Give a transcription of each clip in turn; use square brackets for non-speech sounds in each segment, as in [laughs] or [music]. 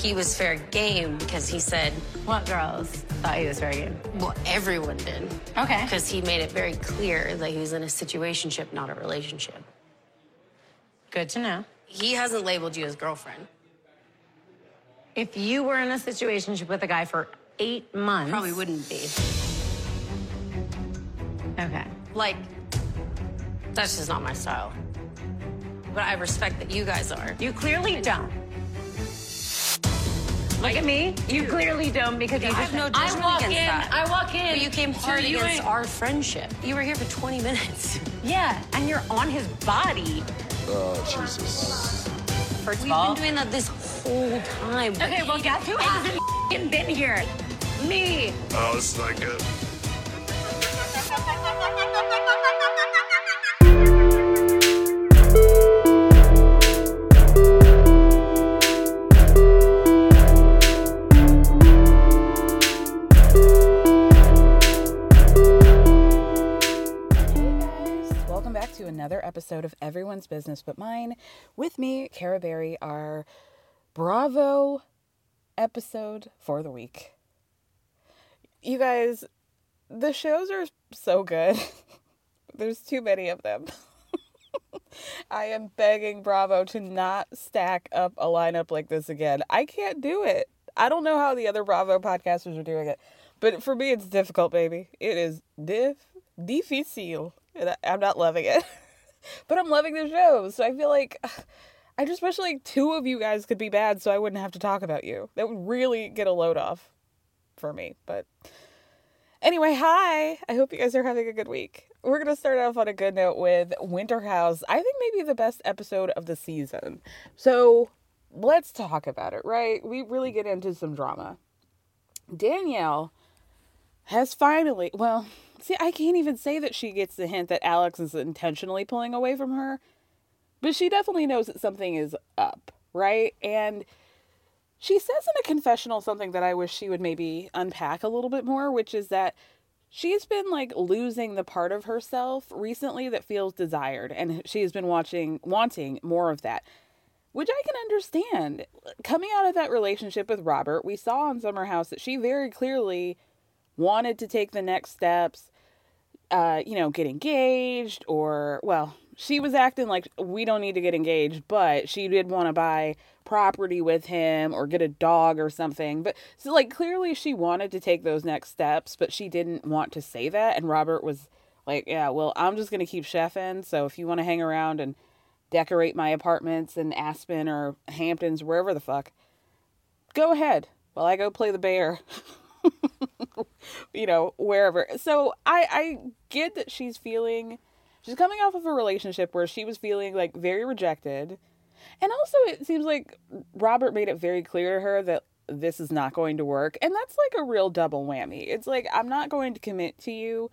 he was fair game because he said, What girls thought he was fair game? well, everyone did. Okay. Because he made it very clear that he was in a situationship, not a relationship. Good to know. He hasn't labeled you as girlfriend. If you were in a situationship with a guy for eight months, Probably wouldn't be. Okay. Like, that's just not my style. But I respect that you guys are. You clearly don't. Look at me. You clearly don't because you I just. have no I judgment walk against in. that. I walk in. But you came hard you against and- our friendship. You were here for 20 minutes. [laughs] Yeah, and you're on his body. Oh, Jesus. First We've of all. been doing that this whole time. okay, well, guess who hasn't [laughs] been here? Me. Oh, this is not good. Another episode of Everyone's Business But Mine. With me, Cara Berry, our Bravo episode for the week. You guys, the shows are so good. [laughs] There's too many of them. [laughs] I am begging Bravo to not stack up a lineup like this again. I can't do it. I don't know how the other Bravo podcasters are doing it, but for me, it's difficult, baby. It is diff difficile, and I- I'm not loving it. [laughs] [laughs] but I'm loving the show, so I feel like [sighs] I just wish like two of you guys could be bad, so I wouldn't have to talk about you. That would really get a load off for me. But Anyway, hi. I hope you guys are having a good week. We're going to start off on a good note with Winter House. I think maybe the best episode of the season. So let's talk about it, right? We really get into some drama. Danielle has finally, well, see, I can't even say that she gets the hint that Alex is intentionally pulling away from her, but she definitely knows that something is up, right? And she says in a confessional something that I wish she would maybe unpack a little bit more, which is that she's been like losing the part of herself recently that feels desired and she has been watching wanting more of that. Which I can understand. Coming out of that relationship with Robert, we saw on Summer House that she very clearly wanted to take the next steps, uh, you know, get engaged or well, she was acting like we don't need to get engaged, but she did want to buy property with him or get a dog or something. But so like clearly she wanted to take those next steps, but she didn't want to say that and Robert was like, "Yeah, well, I'm just going to keep chefing, so if you want to hang around and decorate my apartments in Aspen or Hamptons, wherever the fuck, go ahead while I go play the bear." [laughs] [laughs] you know, wherever. So I I get that she's feeling she's coming off of a relationship where she was feeling like very rejected. And also it seems like Robert made it very clear to her that this is not going to work. And that's like a real double whammy. It's like I'm not going to commit to you.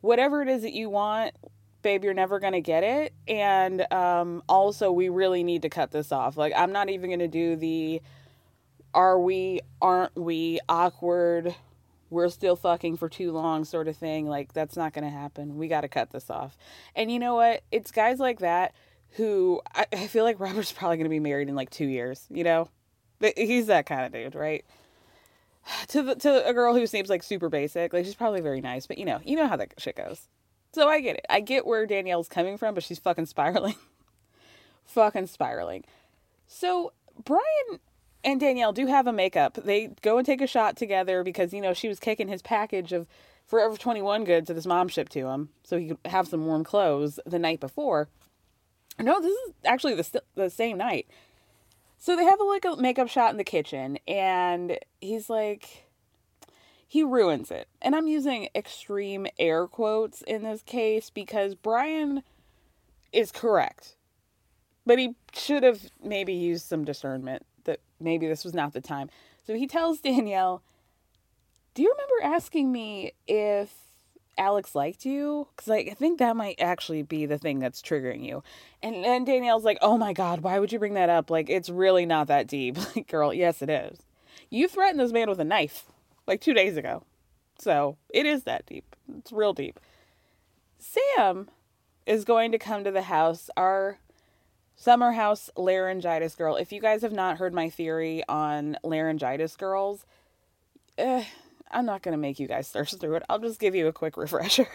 Whatever it is that you want, babe, you're never going to get it. And um also we really need to cut this off. Like I'm not even going to do the are we aren't we awkward? We're still fucking for too long sort of thing. Like that's not gonna happen. We gotta cut this off. And you know what? It's guys like that who i, I feel like robert's probably gonna be married in like two years you know? He's that kind of dude right? [sighs] To the to a girl who seems like super basic like she's probably very nice but you know you know how that shit goes. So i get it. I get where danielle's coming from but she's fucking spiraling. [laughs] Fucking spiraling. So brian and Danielle do have a makeup. They go and take a shot together because you know she was kicking his package of Forever 21 goods that his mom shipped to him so he could have some warm clothes the night before. No, this is actually the the same night. So they have a like a makeup shot in the kitchen and he's like he ruins it. And I'm using extreme air quotes in this case because Brian is correct. But he should have maybe used some discernment maybe this was not the time. So he tells Danielle, Do you remember asking me if Alex liked you? Because like, I think that might actually be the thing that's triggering you. And then Danielle's like, Oh my God, why would you bring that up? Like, it's really not that deep. [laughs] Like, girl, yes, it is. You threatened this man with a knife like two days ago. So it is that deep. It's real deep. Sam is going to come to the house. Our summer house laryngitis girl. If you guys have not heard my theory on laryngitis girls, eh, I'm not going to make you guys search through it. I'll just give you a quick [laughs] refresher.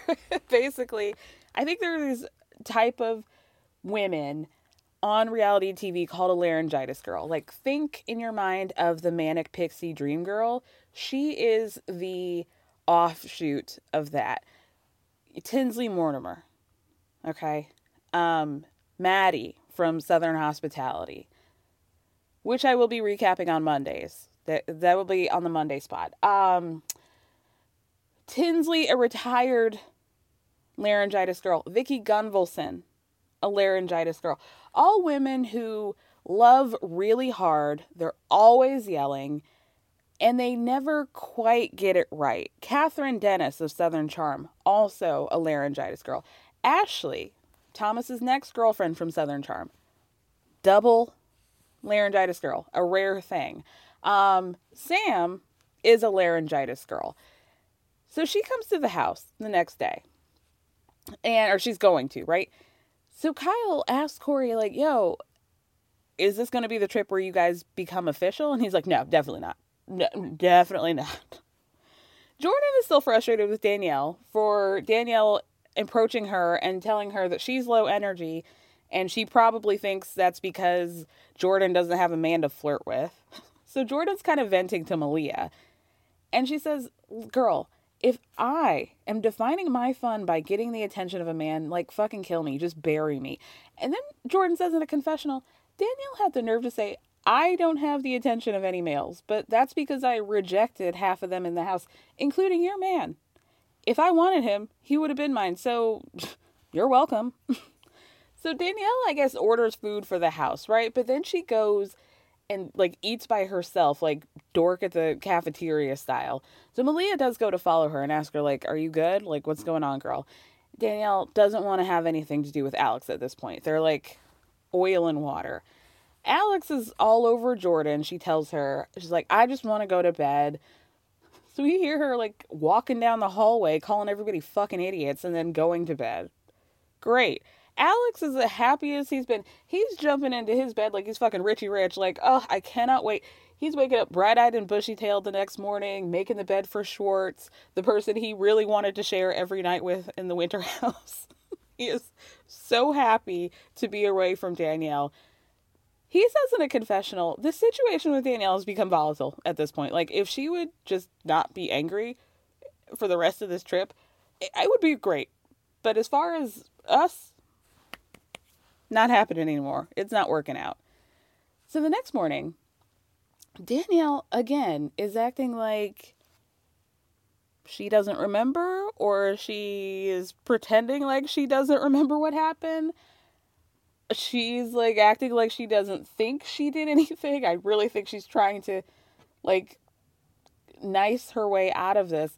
Basically, I think there's this type of women on reality TV called a laryngitis girl. Like, think in your mind of the manic pixie dream girl. She is the offshoot of that. Tinsley Mortimer, okay? Um, Maddie from Southern Hospitality, which I will be recapping on Mondays. That that will be on the Monday spot. Um, Tinsley, a retired laryngitis girl. Vicki Gunvalson, a laryngitis girl. All women who love really hard. They're always yelling and they never quite get it right. Kathryn Dennis of Southern Charm, also a laryngitis girl. Ashley, Thomas's next girlfriend from Southern Charm, double laryngitis girl, a rare thing. Um, Sam is a laryngitis girl. So she comes to the house the next day. And or she's going to, right? So Kyle asks Kory, like, yo, is this gonna be the trip where you guys become official? And he's like, No, definitely not. No, definitely not. Jordan is still frustrated with Danielle for Danielle approaching her and telling her that she's low energy and she probably thinks that's because Jordan doesn't have a man to flirt with. [laughs] So Jordan's kind of venting to Malia. And she says, Girl, if I am defining my fun by getting the attention of a man, like fucking kill me, just bury me. And then Jordan says in a confessional, Danielle had the nerve to say, I don't have the attention of any males, but that's because I rejected half of them in the house, including your man. If I wanted him, he would have been mine, so [laughs] you're welcome. [laughs] so Danielle, I guess, orders food for the house, right? But then she goes and like eats by herself, like dork at the cafeteria style. So Malia does go to follow her and ask her, like, are you good? Like, what's going on, girl? Danielle doesn't want to have anything to do with Alex at this point. They're like oil and water. Alex is all over Jordan. She tells her, she's like, I just want to go to bed. So we hear her like walking down the hallway, calling everybody fucking idiots, and then going to bed. Great. Alex is the happiest he's been. He's jumping into his bed like he's fucking Richie Rich. Like, oh, I cannot wait. He's waking up bright eyed and bushy tailed the next morning, making the bed for Schwartz, the person he really wanted to share every night with in the winter [laughs] house. he is so happy to be away from Danielle. He says in a confessional, the situation with Danielle has become volatile at this point. Like, if she would just not be angry for the rest of this trip, it, it would be great. But as far as us, not happening anymore. It's not working out. So the next morning, Danielle again is acting like she doesn't remember or she is pretending like she doesn't remember what happened she's like acting like she doesn't think she did anything. I really think she's trying to like nice her way out of this.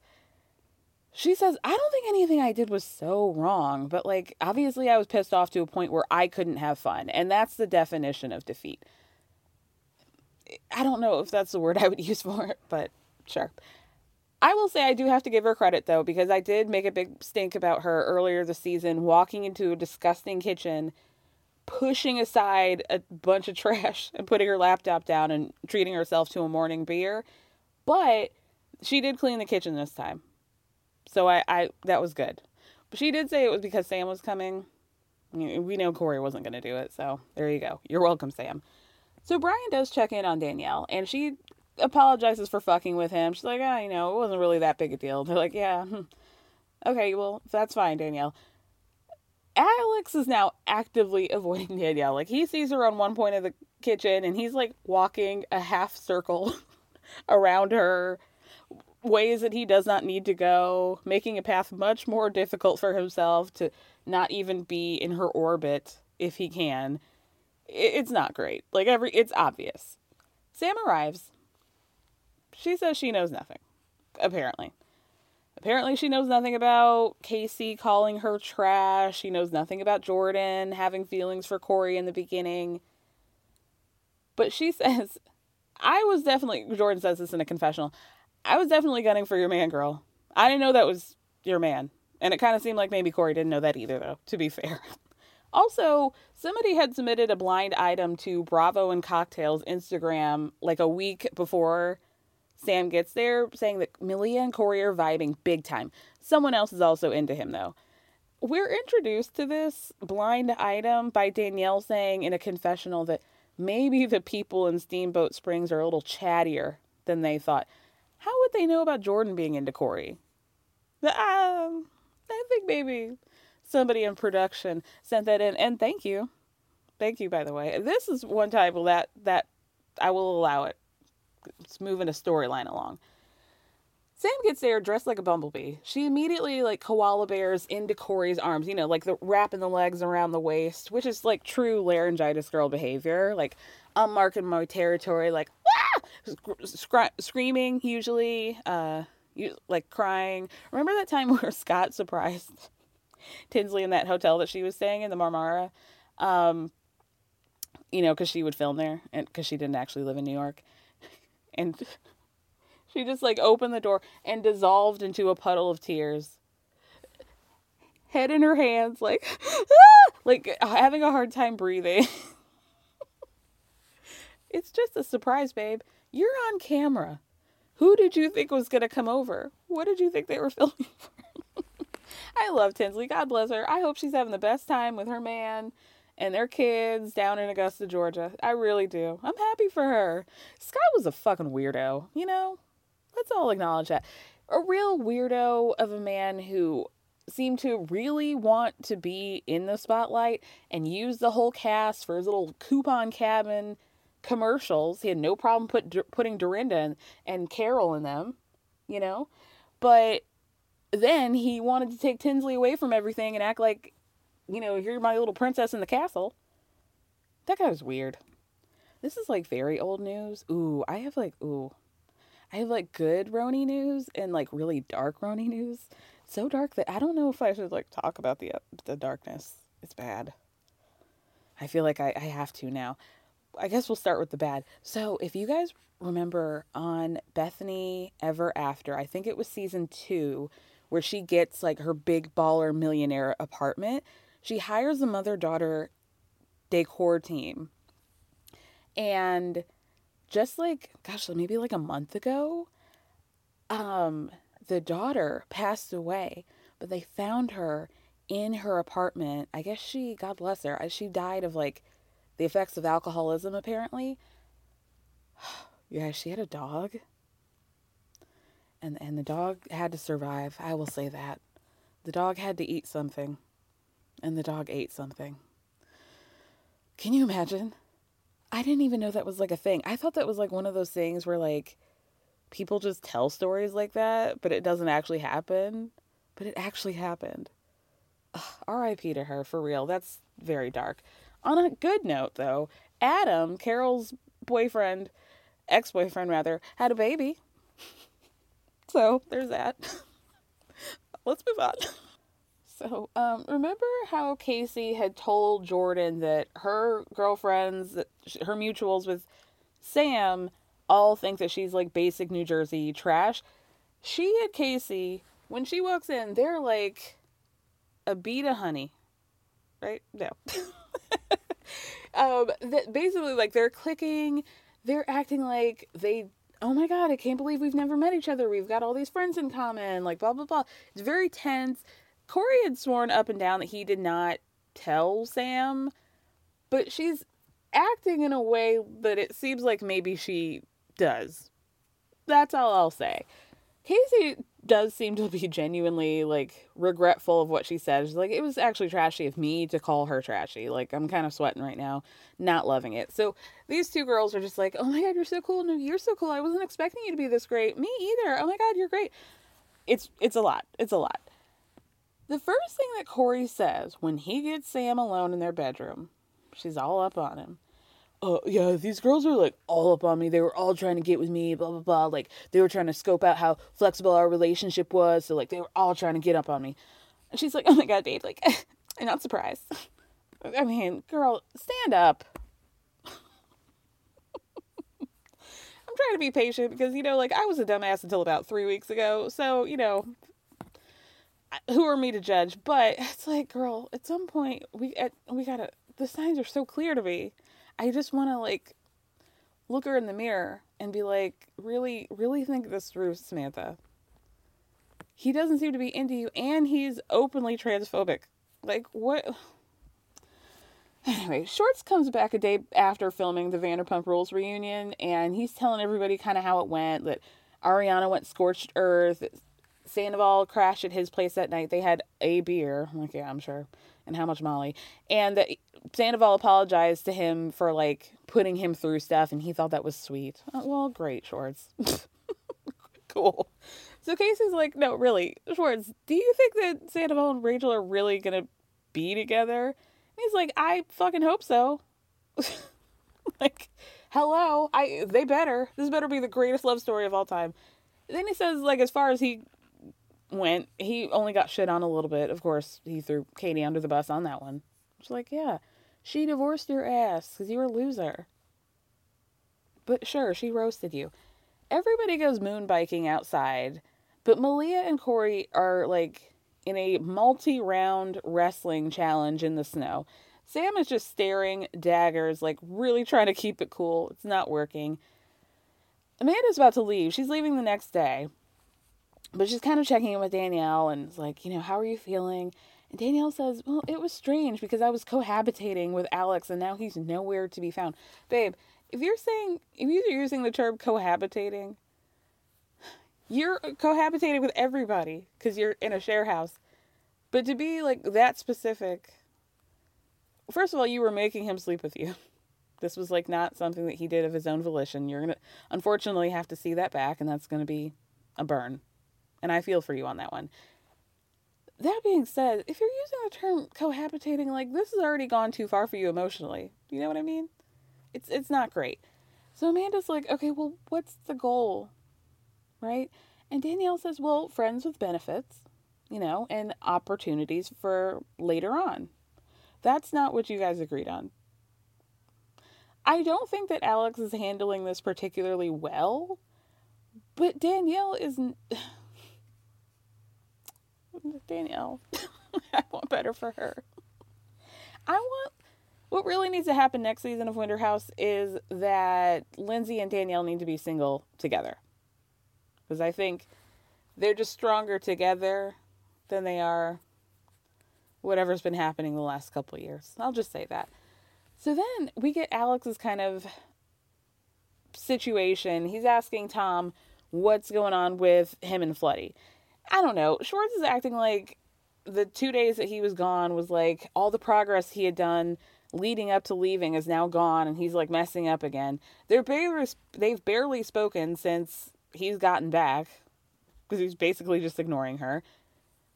She says, I don't think anything I did was so wrong, but like obviously I was pissed off to a point where I couldn't have fun. And that's the definition of defeat. I don't know if that's the word I would [laughs] use for it, but sure. I will say I do have to give her credit though, because I did make a big stink about her earlier this season, walking into a disgusting kitchen pushing aside a bunch of [laughs] trash and putting her laptop down and treating herself to a morning beer. But she did clean the kitchen this time. So I, I that was good. But she did say it was because Sam was coming. We know Kory wasn't going to do it, so there you go. You're welcome, Sam. So Brian does check in on Danielle, and she apologizes for fucking with him. She's like, ah, oh, you know, it wasn't really that big a deal. They're like, yeah, hmm. okay, well, that's fine, Danielle. Alex is now actively [laughs] avoiding Danielle. Like he sees her on one point of the kitchen and he's like walking a half circle [laughs] around her ways that he does not need to go, making a path much more difficult for himself to not even be in her orbit if he can. It's not great. Like every it's obvious. Sam arrives She says she knows nothing, apparently. Apparently, she knows nothing about Casey calling her trash. She knows nothing about Jordan having feelings for Kory in the beginning. But she [laughs] says, I was definitely, Jordan says this in a confessional, I was definitely gunning for your man, girl. I didn't know that was your man. And it kind of seemed like maybe Kory didn't know that either, though, to be fair. [laughs] Also, somebody had submitted a blind item to Bravo and Cocktails Instagram like a week before Sam gets there, saying that Malia and Kory are vibing big time. Someone else is also into him, though. We're introduced to this blind item by Danielle saying in a confessional that maybe the people in Steamboat Springs are a little chattier than they thought. How would they know about Jordan being into Kory? Um, I think maybe somebody in production sent that in, and thank you, thank you. By the way, this is one time that that I will allow it. It's moving a storyline along. Sam gets there dressed like a bumblebee. She immediately like koala bears into Kory's arms, you know, like the wrapping the legs around the waist, which is like true laryngitis girl behavior. Like I'm marking my territory, like ah! Sc- screaming usually, uh, you, like crying. Remember that time [laughs] where Scott surprised Tinsley in that hotel that she was staying in, the Marmara? Um, you know, because she would film there, and because she didn't actually live in New York, and [laughs] she just like opened the door and dissolved into a puddle of tears. Head in her hands, like, ah! [laughs] like having a hard time breathing. [laughs] it's just a surprise, babe. You're on camera. Who did you think was going to come over? What did you think they were filming for? I love Tinsley. God bless her. I hope she's having the best time with her man and their kids down in Augusta, Georgia. I really do. I'm happy for her. Scott was a fucking weirdo, you know? Let's all acknowledge that. A real weirdo of a man who seemed to really want to be in the spotlight and use the whole cast for his little coupon cabin commercials. He had no problem put, putting Dorinda and, and Carol in them, you know? But then he wanted to take Tinsley away from everything and act like, you know, you're my little princess in the castle. That guy was weird. This is like very old news. Ooh, I have like, ooh, I have like good RHONY news and like really dark RHONY news. so dark that I don't know if I should like talk about the the darkness. It's bad. I feel like I, I have to now. I guess we'll start with the bad. So if you guys remember on Bethany Ever After, I think it was season two, where she gets like her big baller millionaire apartment. She hires a mother daughter decor team. And just like gosh maybe like a month ago um the daughter passed away but they found her in her apartment. I guess she god bless her she died of like the effects of alcoholism apparently. [sighs] Yeah she had a dog. And and the dog had to survive i will say that. The dog had to eat something and the dog ate something can you imagine I didn't even know that was like a thing. I thought that was like one of those things where like people just tell stories like that, but it doesn't actually happen. But it actually happened. R.I.P. to her for real. That's very dark. On a good note, though, Adam, Carol's boyfriend, ex boyfriend rather, had a baby. [laughs] so there's that. [laughs] Let's move on. [laughs] So, um, remember how Casey had told Jordan that her girlfriends, her mutuals with Sam, all think that she's like basic New Jersey trash? She and Casey, when she walks in, they're like a bead of honey, right? No. [laughs] um, that basically, like, they're clicking, they're acting like they oh my god, I can't believe we've never met each other. We've got all these friends in common, like blah blah blah. It's very tense. Kory had sworn up and down that he did not tell Sam, but she's acting in a way that it seems like maybe she does. That's all I'll say. Casey does seem to be genuinely like regretful of what she said. She's like, it was actually trashy of me to call her trashy. Like, I'm kind of sweating right now, not loving it. So these two girls are just like, oh my god, you're so cool. No, you're so cool. I wasn't expecting you to be this great. Me either. Oh my god, you're great. It's it's a lot. It's a lot. The first thing that Kory says when he gets Sam alone in their bedroom, she's all up on him. uh, yeah, these girls are like all up on me. They were all trying to get with me, blah, blah, blah. Like, they were trying to scope out how flexible our relationship was. So, like, they were all trying to get up on me. And she's like, oh my God, babe, like, [laughs] I'm not surprised. [laughs] I mean, girl, stand up. [laughs] I'm trying to be patient because, you know, like, I was a dumbass until about three weeks ago. So, you know, who are me to judge? But it's like, girl, at some point, we, at, we gotta, the signs are so clear to me. I just want to, like, look her in the mirror and be like, really, really think this through, Samantha. He doesn't seem to be into you, and he's openly transphobic. Like, what? Anyway, Schwartz comes back a day after filming the Vanderpump Rules reunion, and he's telling everybody kind of how it went. That Ariana went scorched earth. Sandoval crashed at his place that night. They had a beer. Like, yeah, I'm sure. And how much Molly? And that Sandoval apologized to him for like putting him through stuff, and he thought that was sweet. Oh, well, great, Schwartz. [laughs] cool. So Casey's like, no, really, Schwartz, do you think that Sandoval and Rachel are really gonna be together? And he's like, I fucking hope so. [laughs] like, hello, I they better. This better be the greatest love story of all time. And then he says, like, as far as he went, he only got shit on a little bit. Of course, he threw Katie under the bus on that one. She's like, yeah, she divorced your ass because you were a loser. But sure, she roasted you. Everybody goes moon biking outside but Malia and Kory are like in a multi round wrestling challenge in the snow. Sam is just staring daggers, like really trying to keep it cool. It's not working. Amanda's about to leave. She's leaving the next day. But she's kind of checking in with Danielle and is like, you know, how are you feeling? And Danielle says, well, it was strange because I was cohabitating with Alex and now he's nowhere to be found. Babe, if you're saying, if you're using the term cohabitating, you're cohabitating with everybody because you're in a share house. But to be like that specific, first of all, you were making him sleep with you. This was like not something that he did of his own volition. You're going to unfortunately have to see that back, and that's going to be a burn. And I feel for you on that one. That being said, if you're using the term cohabitating, like this has already gone too far for you emotionally. You know what I mean? It's it's not great. So Amanda's like, okay, well, what's the goal? right? And Danielle says, well, friends with benefits, you know, and opportunities for later on. That's not what you guys agreed on. I don't think that Alex is handling this particularly well, but Danielle isn't. Danielle, [laughs] I want better for her. I want. What really needs to happen next season of Winter House is that Lindsay and Danielle need to be single together because I think they're just stronger together than they are whatever's been happening the last couple years. I'll just say that. So then we get Alex's kind of situation. He's asking Tom what's going on with him and Floody. I don't know. Schwartz is acting like the two days that he was gone was like all the progress he had done leading up to leaving is now gone and he's like messing up again. They're barely they've barely spoken since he's gotten back because he's basically just ignoring her.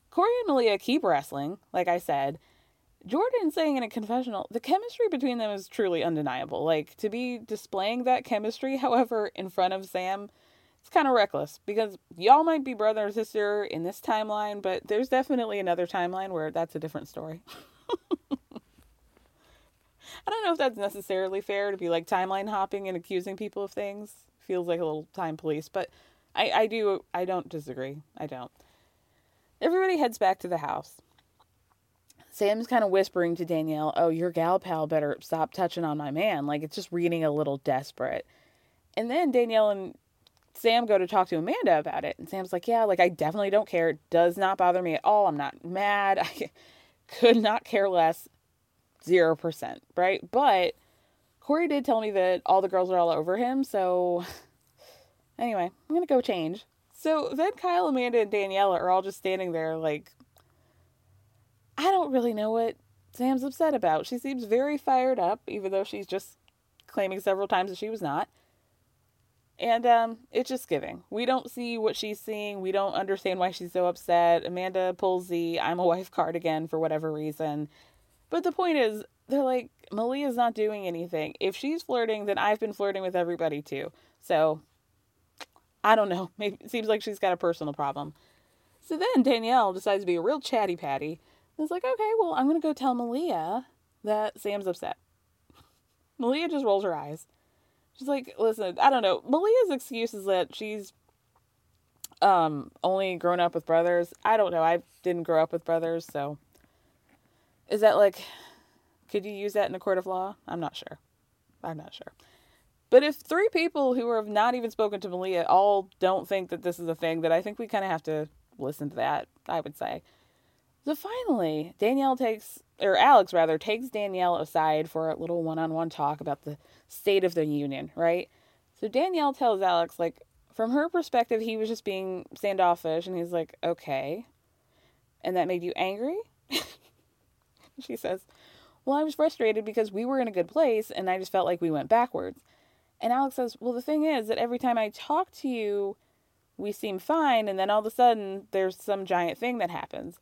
Kory and Malia keep wrestling, like I said. Jordan saying in a confessional, the chemistry between them is truly undeniable. Like to be displaying that chemistry, [laughs] however, in front of Sam, it's kind of reckless because y'all might be brother and sister in this timeline, but there's definitely another timeline where that's a different story. [laughs] I don't know if that's necessarily fair to be like timeline hopping and accusing people of things feels like a little time police, but I, I do I don't disagree. I don't. Everybody heads back to the house. Sam's kind of whispering to Danielle, "Oh, your gal pal better stop touching on my man." Like it's just reading a little desperate. And then Danielle and Sam go to talk to Amanda about it, and Sam's like, "Yeah, like I definitely don't care. It does not bother me at all. I'm not mad. [laughs] I could not care less. 0%, right? But Kory did tell me that all the girls are all over him, so [sighs] anyway, I'm gonna go change. So then Kyle, Amanda, and Danielle are all just standing there like, I don't really know what Sam's upset about. She seems very fired up, even though she's just claiming several times that she was not. And um, it's just giving. We don't see what she's seeing. We don't understand why she's so upset. Amanda pulls the I'm a wife card again for whatever reason. But the point is, they're like, Malia's not doing anything. If she's flirting, then I've been flirting with everybody too. So I don't know. [laughs] Maybe it seems like she's got a personal problem. So then Danielle decides to be a real chatty patty. It's like, okay, well, I'm gonna go tell Malia that Sam's upset. Malia just rolls her eyes. She's like, listen, I don't know. Malia's excuse is that she's um only grown up with brothers. I don't know. I didn't grow up with brothers, so is that like could you use that in a court of law? I'm not sure. I'm not sure. But if three people who have not even spoken to Malia all don't think that this is a thing, that I think we kind of have to listen to that, I would say. So finally, Danielle takes, or Alex rather, takes Danielle aside for a little one on one talk about the state of the union, right? So Danielle tells Alex, like, from her perspective, he was just being standoffish, and he's like, okay. And that made you angry? [laughs] she says, well, I was frustrated because we were in a good place, and I just felt like we went backwards. And Alex says, well, the thing is that every time I talk to you, we seem fine, and then all of a sudden, there's some giant thing that happens.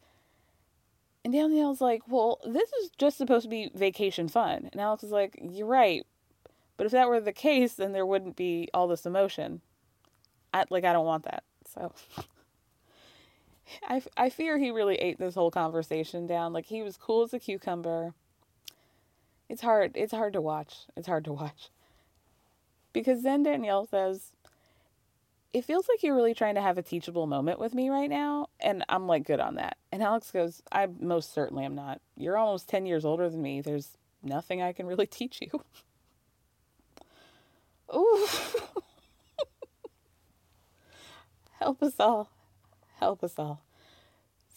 And Danielle's like, well, this is just supposed to be vacation fun. And Alex is like, you're right. But if that were the case, then there wouldn't be all this emotion. I, like, I don't want that. So [laughs] I, I fear he really ate this whole conversation down. Like, he was cool as a cucumber. It's hard. It's hard to watch. It's hard to [laughs] watch. Because then Danielle says, It feels like you're really trying to have a teachable moment with me right now. And I'm like, Good on that. And Alex goes, I most certainly am not. You're almost 10 years older than me. There's nothing I can really [laughs] teach you. Ooh. [laughs] Help us all. Help us all.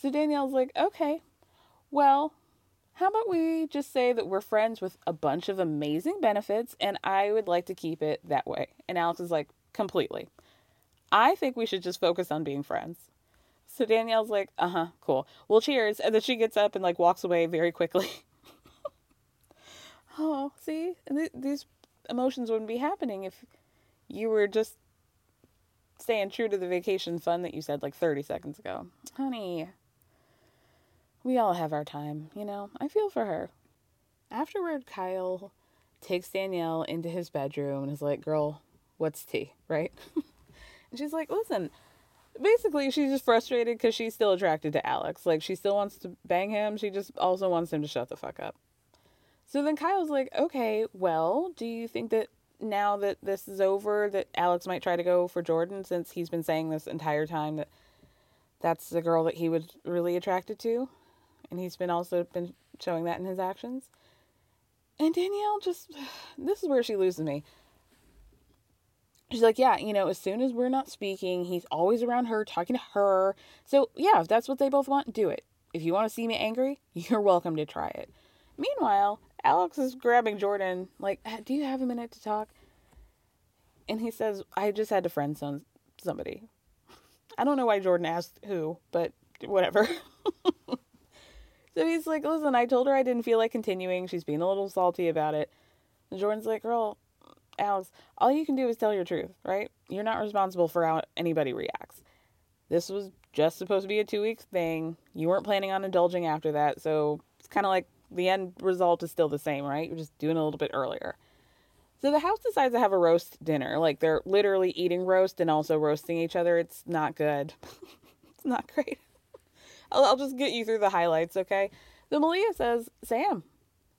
So Danielle's like, okay, well, how about we just say that we're friends with a bunch of amazing benefits and I would like to keep it that way? And Alex is like, completely. I think we should just focus on being friends. So Danielle's like, uh huh, cool. Well, cheers. And then she gets up and like walks away very quickly. [laughs] oh, see, th- these emotions wouldn't be happening if you were just staying true to the vacation fun that you said like 30 seconds ago. Honey, we all have our time, you know? I feel for her. Afterward, Kyle takes Danielle into his bedroom and is like, Girl, what's tea, right? [laughs] and she's like, Listen, basically, she's just frustrated because she's still attracted to Alex. Like, she still wants to bang him. She just also wants him to shut the fuck up. So then Kyle's like, Okay, well, do you think that now that this is over, that Alex might try to go for Jordan since he's been saying this entire time that that's the girl that he was really attracted to? and he's been also been showing that in his actions. And Danielle just [sighs] this is where she loses me. She's like, yeah, you know, as soon as we're not speaking, he's always around her, talking to her. So, yeah, if that's what they both want, do it. If you want to see me angry, [laughs] you're welcome to try it. Meanwhile, Alex is grabbing Jordan, like, do you have a minute to talk? And he says, I just had to friend some somebody. [laughs] I don't know why Jordan asked who, but whatever. [laughs] So he's like, listen, I told her I didn't feel like continuing. She's being a little salty about it. And Jordan's like, girl, Alex, all you can do is tell your truth, right? You're not responsible for how anybody reacts. This was just supposed to be a two week thing. You weren't planning on indulging after that. So it's kind of like the end result is still the same, right? You're just doing a little bit earlier. So the house decides to have a roast dinner. Like they're literally eating roast and also roasting each other. It's not good. [laughs] it's not great. [laughs] I'll, I'll just get you through the highlights, okay? The Malia says, Sam,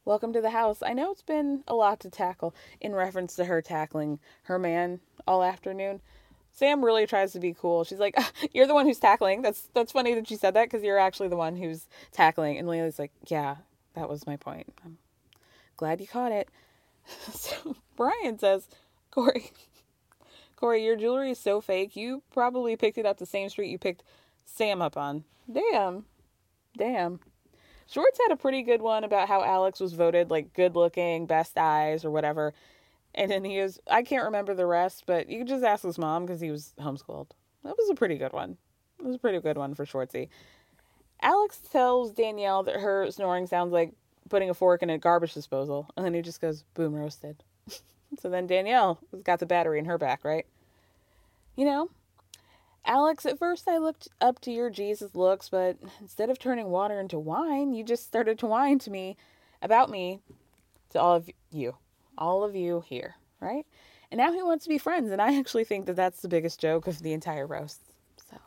welcome to the house. I know it's been a lot to tackle in reference to her tackling her man all afternoon. Sam really tries to be cool. She's like, [laughs] "You're the one who's tackling." That's that's funny that she said that because you're actually the one who's tackling. And Leah's like, "Yeah, that was my point. I'm glad you caught it." [laughs] so Brian says, "Kory, [laughs] Kory, your jewelry is so fake. You probably picked it up the same street you picked Sam up on. Damn. Damn. Schwartz had a pretty good one about how Alex was voted like good looking, best eyes, or whatever. And then he is, I can't remember the rest, but you could just ask his mom because he was homeschooled. That was a pretty good one. It was a pretty good one for Schwartzy. Alex tells Danielle that her snoring sounds like putting a fork in a garbage disposal. And then he just goes, boom, roasted. [laughs] so then Danielle has got the battery in her back, right? You know, Alex, at first I looked up to your Jesus looks, but instead of turning water into wine, you just started to whine to me about me to all of you, all of you here, right? And now he wants to be friends, and I actually think that that's the biggest joke of the entire roast. So.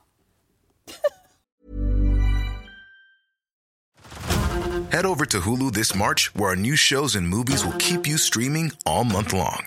Head over to Hulu this March, where our new shows and movies will keep you streaming all month long.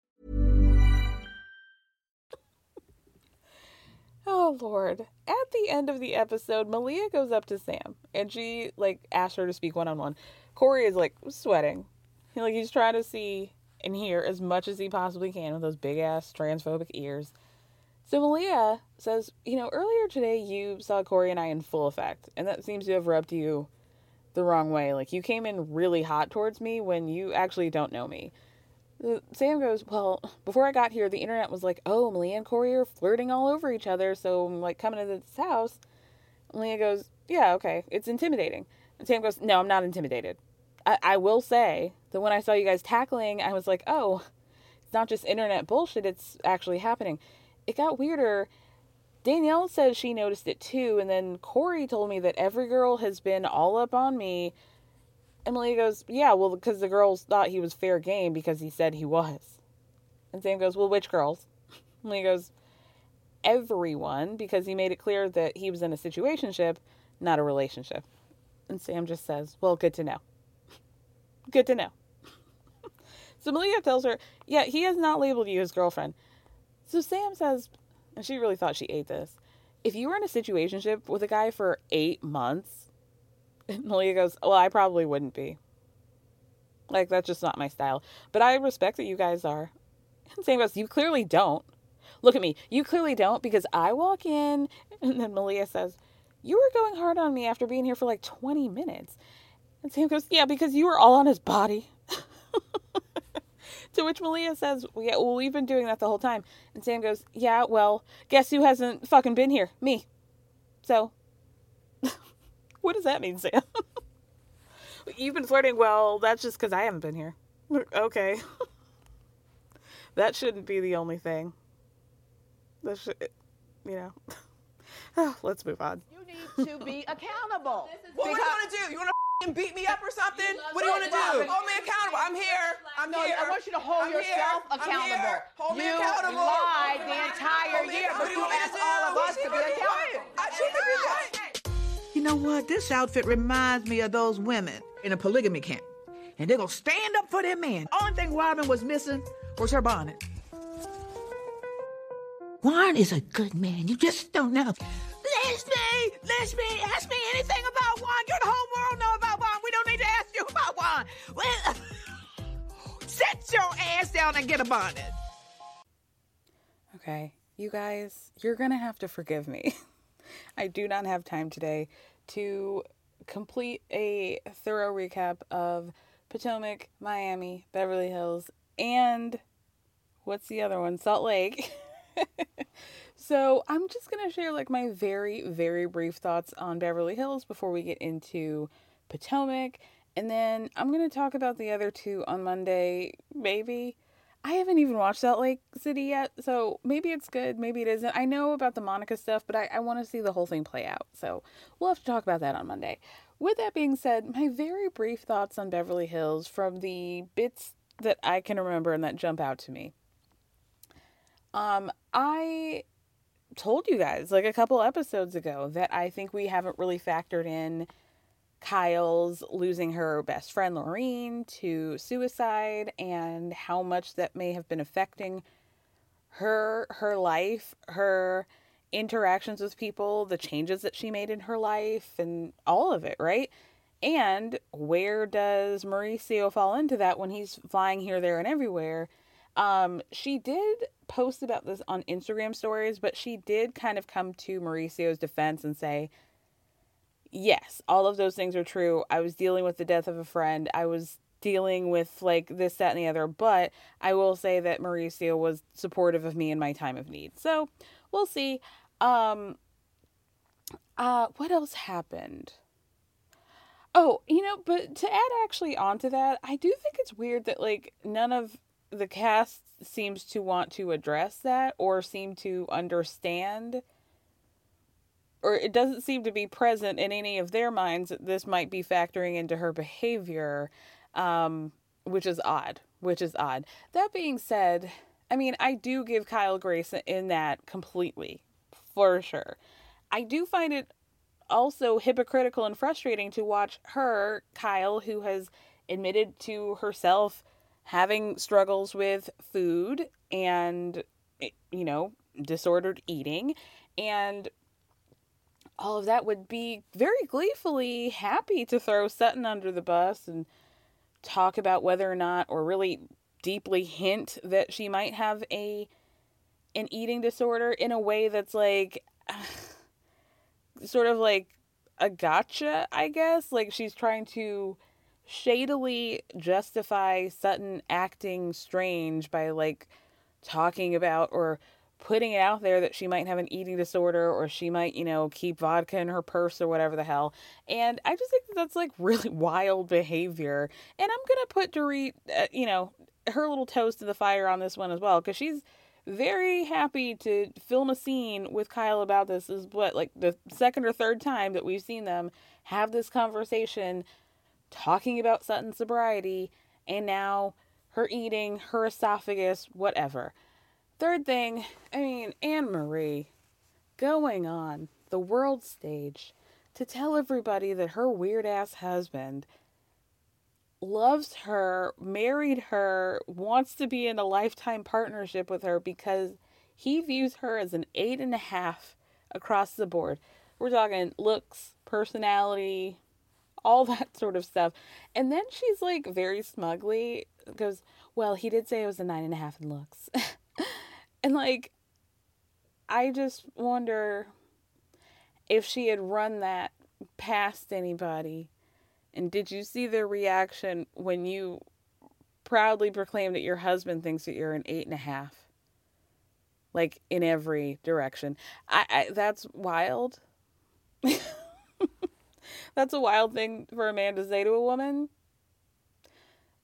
Oh Lord. At the end of the episode, Malia goes up to Sam and she like asks her to speak one on one. Kory is like sweating. He, like he's trying to see and hear as much as he possibly can with those big ass transphobic ears. So Malia says, you know, earlier today you saw Kory and I in full effect, and that seems to have rubbed you the wrong way. Like you came in really hot towards me when you actually don't know me. Sam goes, Well, before I got here, the internet was like, oh, Malia and Kory are flirting all over each other, so I'm like coming to this house. Malia goes, Yeah, okay, it's intimidating. And Sam goes, No, I'm not intimidated. I, I will say that when I saw you guys tackling, I was like, Oh, it's not just internet bullshit, it's actually happening. It got weirder. Danielle says she noticed it too, and then Kory told me that every girl has been all up on me Emily goes, Yeah, well, because the girls thought he was fair game because he said he was. And Sam goes, Well, which girls? Emily goes, Everyone, because he made it clear that he was in a situationship, not a relationship. And Sam just says, Well, good to know. good to know. so Malia tells her, Yeah, he has not labeled you his girlfriend. So Sam says, and she really thought she ate this. If you were in a situationship with a guy for eight months, [laughs] Malia goes, Well, I probably wouldn't be. Like, that's just not my style. But I respect that you guys are. And Sam goes, You clearly don't. Look at me. You clearly don't because I walk in. [laughs] And then Malia says, You were going hard on me after being here for like 20 minutes. And Sam goes, Yeah, because you were all on his body. [laughs] to which Malia says, well, Yeah, well, we've been doing that the whole time. And Sam goes, Yeah, well, guess who hasn't fucking been here? Me. So what does that mean, Sam? [laughs] You've been flirting. Well, that's just because I haven't been here. [laughs] okay. [laughs] that shouldn't be the only thing. That should, you know. Ah, let's move on. You need to be accountable. what do you want to do? You want to beat me up or something? What do you want to do? Hold me accountable. I'm here. I'm no, here. I want you to hold I'm yourself here. accountable. Hold me you accountable. lied the entire Hold year, but accountable. you asked all of us to be accountable. I should be quiet. You know what? This outfit reminds me of those women in a polygamy camp. And they're gonna stand up for their man. Only thing Robyn was missing was her bonnet. Juan is a good man. You just don't know. Leslie! Leslie, ask me anything about Juan. You the whole world know about Juan. We don't need to ask you about Juan. Well, [laughs] sit your ass down and get a bonnet. Okay, you guys, you're gonna have to forgive me. [laughs] I do not have time today to complete a thorough recap of Potomac, Miami, Beverly Hills, and what's the other one? Salt Lake. [laughs] so I'm just gonna share like my very, very brief thoughts on Beverly Hills before we get into Potomac. And then I'm gonna talk about the other two on Monday, maybe. I haven't even watched Salt Lake City yet, so maybe it's good, maybe it isn't. I know about the Monica stuff, but I, I want to see the whole thing play out. So we'll have to talk about that on Monday. With that being said, my very brief thoughts on Beverly Hills from the bits that I can remember and that jump out to me. Um, I told you guys like a couple episodes ago that I think we haven't really factored in Kyle's losing her best friend Lorene to suicide and how much that may have been affecting her her life, her interactions with people, the changes that she made in her life, and all of it, right? And where does Mauricio fall into that when he's flying here, there, and everywhere? Um, she did post about this on Instagram stories, but she did kind of come to Mauricio's defense and say, yes, all of those things are true. I was dealing with the death of a friend. I was dealing with like this, that, and the other. But I will say that Mauricio was supportive of me in my time of need. So we'll see. Um, uh, what else happened? Oh, you know, but to add actually onto that, I do think it's weird that like none of the cast seems to want to address that or seem to understand or it doesn't seem to be present in any of their minds that this might be factoring into her behavior um, which is odd which is odd. That being said i mean i do give kyle grace in that completely for sure. I do find it also hypocritical and frustrating to watch her kyle who has admitted to herself having struggles with food and you know disordered eating and all of that would be very gleefully happy to throw Sutton under the bus and talk about whether or not or really deeply hint that she might have a an eating disorder in a way that's like [sighs] sort of like a gotcha, I guess. Like she's trying to shadily justify Sutton acting strange by like talking about or putting it out there that she might have an eating disorder or she might, you know, keep vodka in her purse or whatever the hell. And I just think that that's like [laughs] really wild behavior. And I'm going to put Dorit, uh, you know, her little toes to the fire on this one as well because she's very happy to film a scene with Kyle about this. this is what like the second or third time that we've seen them have this conversation talking about Sutton's sobriety and now her eating, her esophagus, whatever. Third thing, I mean, Annemarie going on the world stage to tell everybody that her weird ass husband loves her, married her, wants to be in a lifetime partnership with her because he views her as an eight and a half across the board. We're talking looks, personality, all [laughs] that sort of stuff. And then she's like very smugly goes, Well, he did say it was a nine and a half in looks. [laughs] and like, I just wonder if she had run that past anybody. And did you see their reaction when you proudly proclaim that your husband thinks that you're an eight and a half? Like in every direction. I, I that's wild. [laughs] that's a wild thing for a man to say to a woman.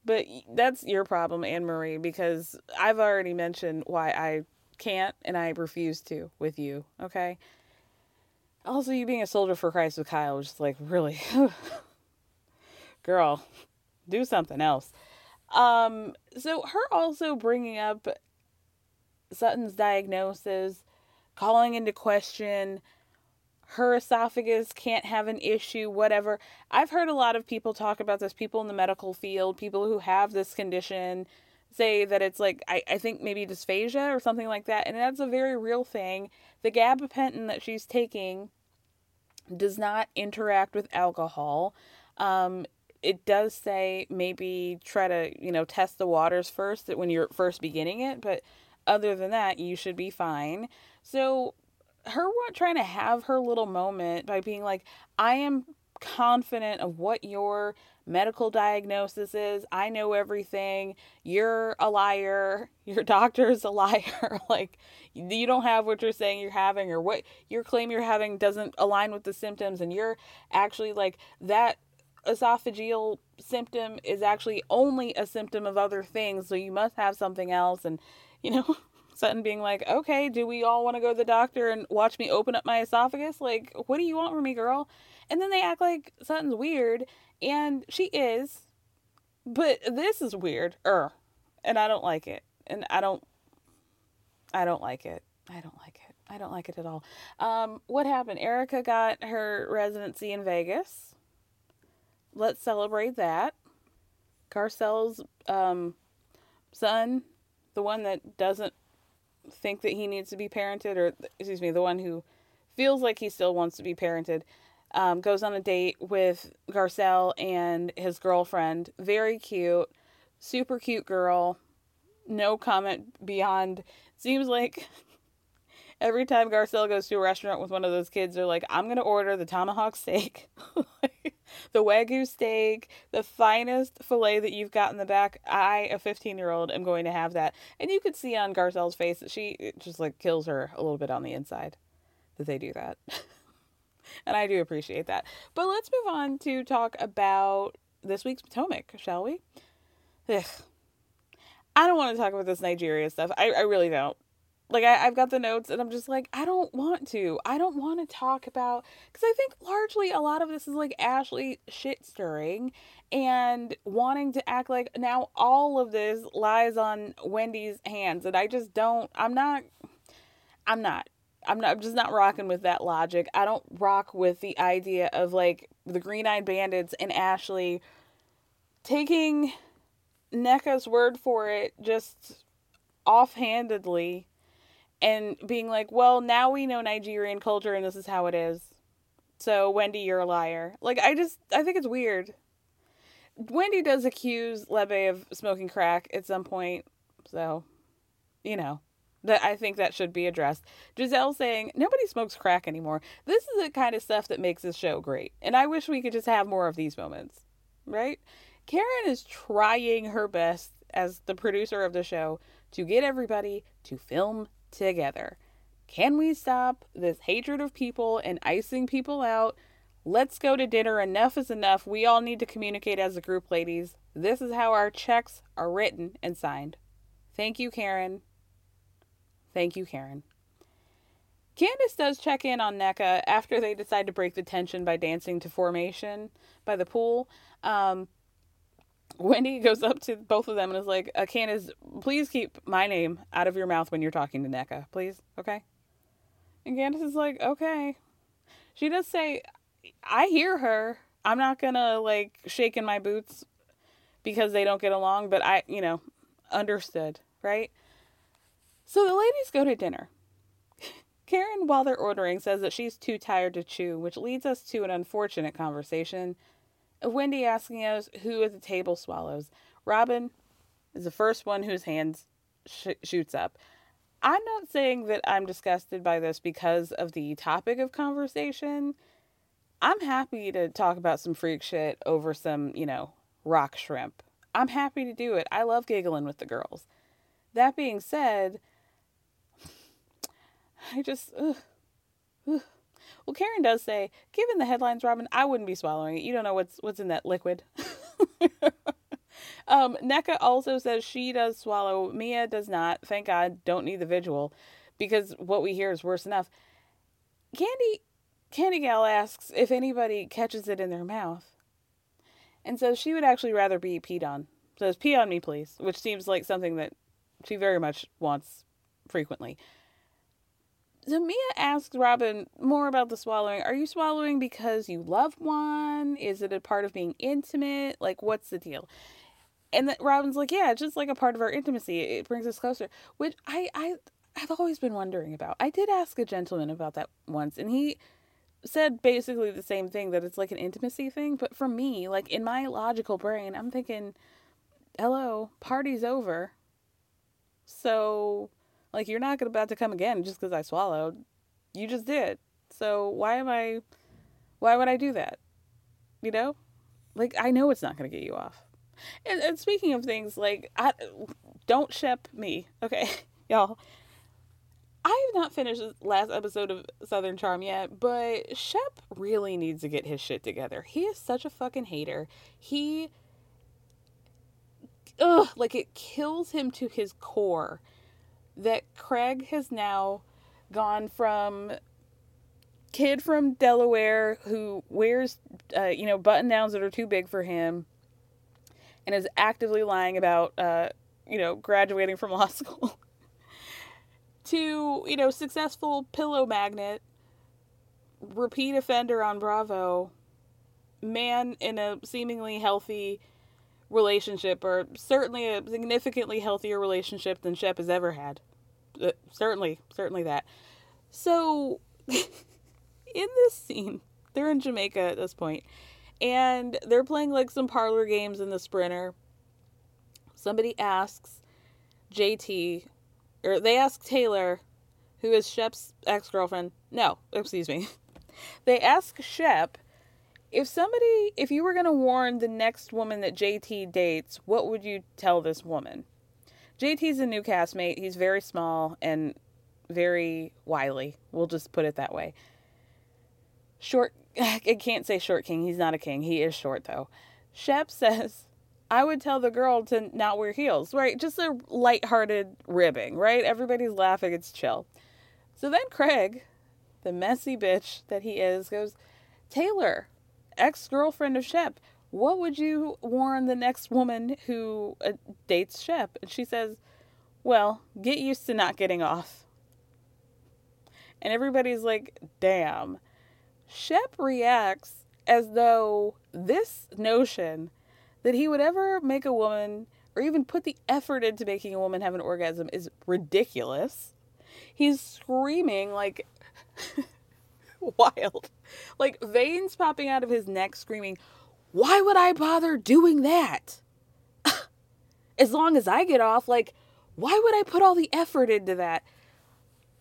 But that's your problem, Annemarie, because I've already mentioned why I can't and I refuse to with you, okay? Also, you being a soldier for Christ with Kyle was just like, really? [laughs] Girl, do something else. Um, so her also bringing up Sutton's diagnosis, calling into question her esophagus can't have an issue, whatever. I've heard a lot of people talk about this, people in the medical field, people who have this condition say that it's like, I, I think maybe dysphagia or something like that. And that's a very real thing. The gabapentin that she's taking does not interact with alcohol. Um, it does say maybe try to, you know, test the waters first when you're first beginning it, but other than that, you should be fine. So her trying to have her little moment by being like, I am confident of what your medical diagnosis is. I know everything. You're a liar. [laughs] Your doctor's a liar. [laughs] like, you don't have what you're saying you're having, or what your claim you're having doesn't align with the symptoms. And you're actually like, that esophageal symptom is actually only a symptom of other things. So you must have something else. And, you know, [laughs] Sutton being like, okay, do we all want to go to the doctor and watch me open up my esophagus? Like, what do you want from me, girl? And then they act like Sutton's weird, and she is, but this is weird, er, and I don't like it, and I don't, I don't like it. I don't like it. I don't like it at all. Um, what happened? Erika got her residency in Vegas. Let's celebrate that. Garcelle's um, son, the one that doesn't think that he needs to be parented, or excuse me, the one who feels like he still wants to be parented, um, goes on a date with Garcelle and his girlfriend. Very cute, super cute girl. No comment beyond. Seems like [laughs] every time Garcelle goes to a restaurant with one of those kids, they're like, I'm going to order the tomahawk steak, [laughs] the wagyu steak, the finest filet that you've got in the back. I, a 15 year old, am going to have that. And you could see on Garcelle's face that she just like kills her a little bit on the inside that they do that. [laughs] and I do appreciate that. But let's move on to talk about this week's Potomac, shall we? Ugh. I don't want to talk about this Nigeria stuff. I, I really don't like I, have got the notes and i'm just like i don't want to. I don't want to talk about because i think largely a lot of this is like ashley shit stirring and wanting to act like now all of this lies on wendy's hands and i just don't i'm not i'm not i'm not I'm just not rocking with that logic. I don't rock with the idea of like the green-eyed bandits and ashley taking Nneka's word for it just offhandedly and being like, well, now we know Nigerian culture and this is how it is. So, Wendy, you're a liar. Like, I just, I think it's weird. Wendy does accuse Lebe of smoking crack at some point. So, you know, that I think that should be addressed. Gizelle saying, nobody smokes crack anymore. This is the kind of stuff that makes this show great. And I wish we could just have more of these moments, right? Karen is trying her best as the producer of the show to get everybody to film together. Can we stop this hatred of people and icing people out? Let's go to dinner. Enough is enough. We all need to communicate as a group, ladies. This is how our checks are written and signed. Thank you, Karen. Thank you, Karen. Candace does check in on Nneka after they decide to break the tension by dancing to formation by the pool. Um, Wendy goes up to both of them and is like, uh, Candace, please keep my name out of your mouth when you're talking to Nneka, please, okay? And Candace is like, okay. She does say, I hear her. I'm not gonna like shake in my boots because they don't get along, but I, you know, understood, right? So the ladies go to dinner. [laughs] Karen, while they're ordering, says that she's too tired to chew, which leads us to an unfortunate conversation Wendy asking us who the table swallows. Robyn is the first one whose hands sh- shoots up. I'm not saying that I'm disgusted by this because of the topic of conversation. I'm happy to talk about some freak shit over some, you know, rock shrimp. I'm happy to do it. I love giggling with the girls. That being said, [sighs] I just, ugh, ugh. Well, Karen does say, given the headlines, Robyn, I wouldn't be swallowing it. You don't know what's what's in that liquid. [laughs] um, Nneka also says she does swallow. Mia does not. Thank God. Don't need the visual, because what we hear is worse enough. Candy, Candy Gal asks if anybody catches it in their mouth, and says she would actually rather be peed on. Says pee on me, please, which seems like something that she very much wants frequently. So Mia asks Robyn more about the swallowing. Are you swallowing because you love one? Is it a part of being intimate? Like, what's the deal? And that Robyn's like, yeah, it's just like a part of our intimacy. It brings us closer. Which I I I've always been wondering about. I did ask a gentleman about that once, and he said basically the same thing that it's like an intimacy thing. But for me, like in my logical brain, I'm thinking, hello, party's over. So like you're not about to come again just because I swallowed. You just did. So why am I? Why would I do that? You know, like I know it's not going to get you off. And, and speaking of things like, I, don't ship me, okay, [laughs] y'all. I have not finished the last episode of Southern Charm yet, but Shep really needs to get his shit together. He is such a fucking hater. He, ugh, like it kills him to his core that Craig has now gone from kid from Delaware who wears, uh, you know, button downs that are too big for him and is actively lying about, uh, you know, graduating from [laughs] law school [laughs] to, you know, successful pillow magnet, repeat offender on Bravo, man in a seemingly healthy relationship, or certainly a significantly healthier relationship than Shep has ever had. uh, certainly, certainly that. So, [laughs] in this scene, they're in Jamaica at this point, and they're playing like some parlor games in the sprinter. Somebody asks JT, or they ask Taylor, who is Shep's ex girlfriend. No, excuse me. [laughs] They ask Shep if somebody, if you were going to warn the next woman that JT dates, what would you tell this woman? JT's a new castmate. He's very small and very wily. We'll just put it that way. Short, [laughs] I can't say short king. He's not a king. He is short though. Shep says, I would tell the girl to not wear heels, right? Just a light-hearted ribbing, right? Everybody's laughing. It's chill. So then Craig, the messy bitch that he is, goes, Taylor, ex girlfriend of Shep, what would you warn the next woman who uh, dates Shep? And she says, Well, get used to not getting off. And everybody's like, Damn. Shep reacts as though this notion that he would ever make a woman or even put the effort into making a woman have an orgasm is ridiculous. He's screaming like [laughs] [laughs] wild, like veins popping out of his neck, screaming, Why would I bother doing that? [laughs] as long as I get off, like, why would I put all the effort into that?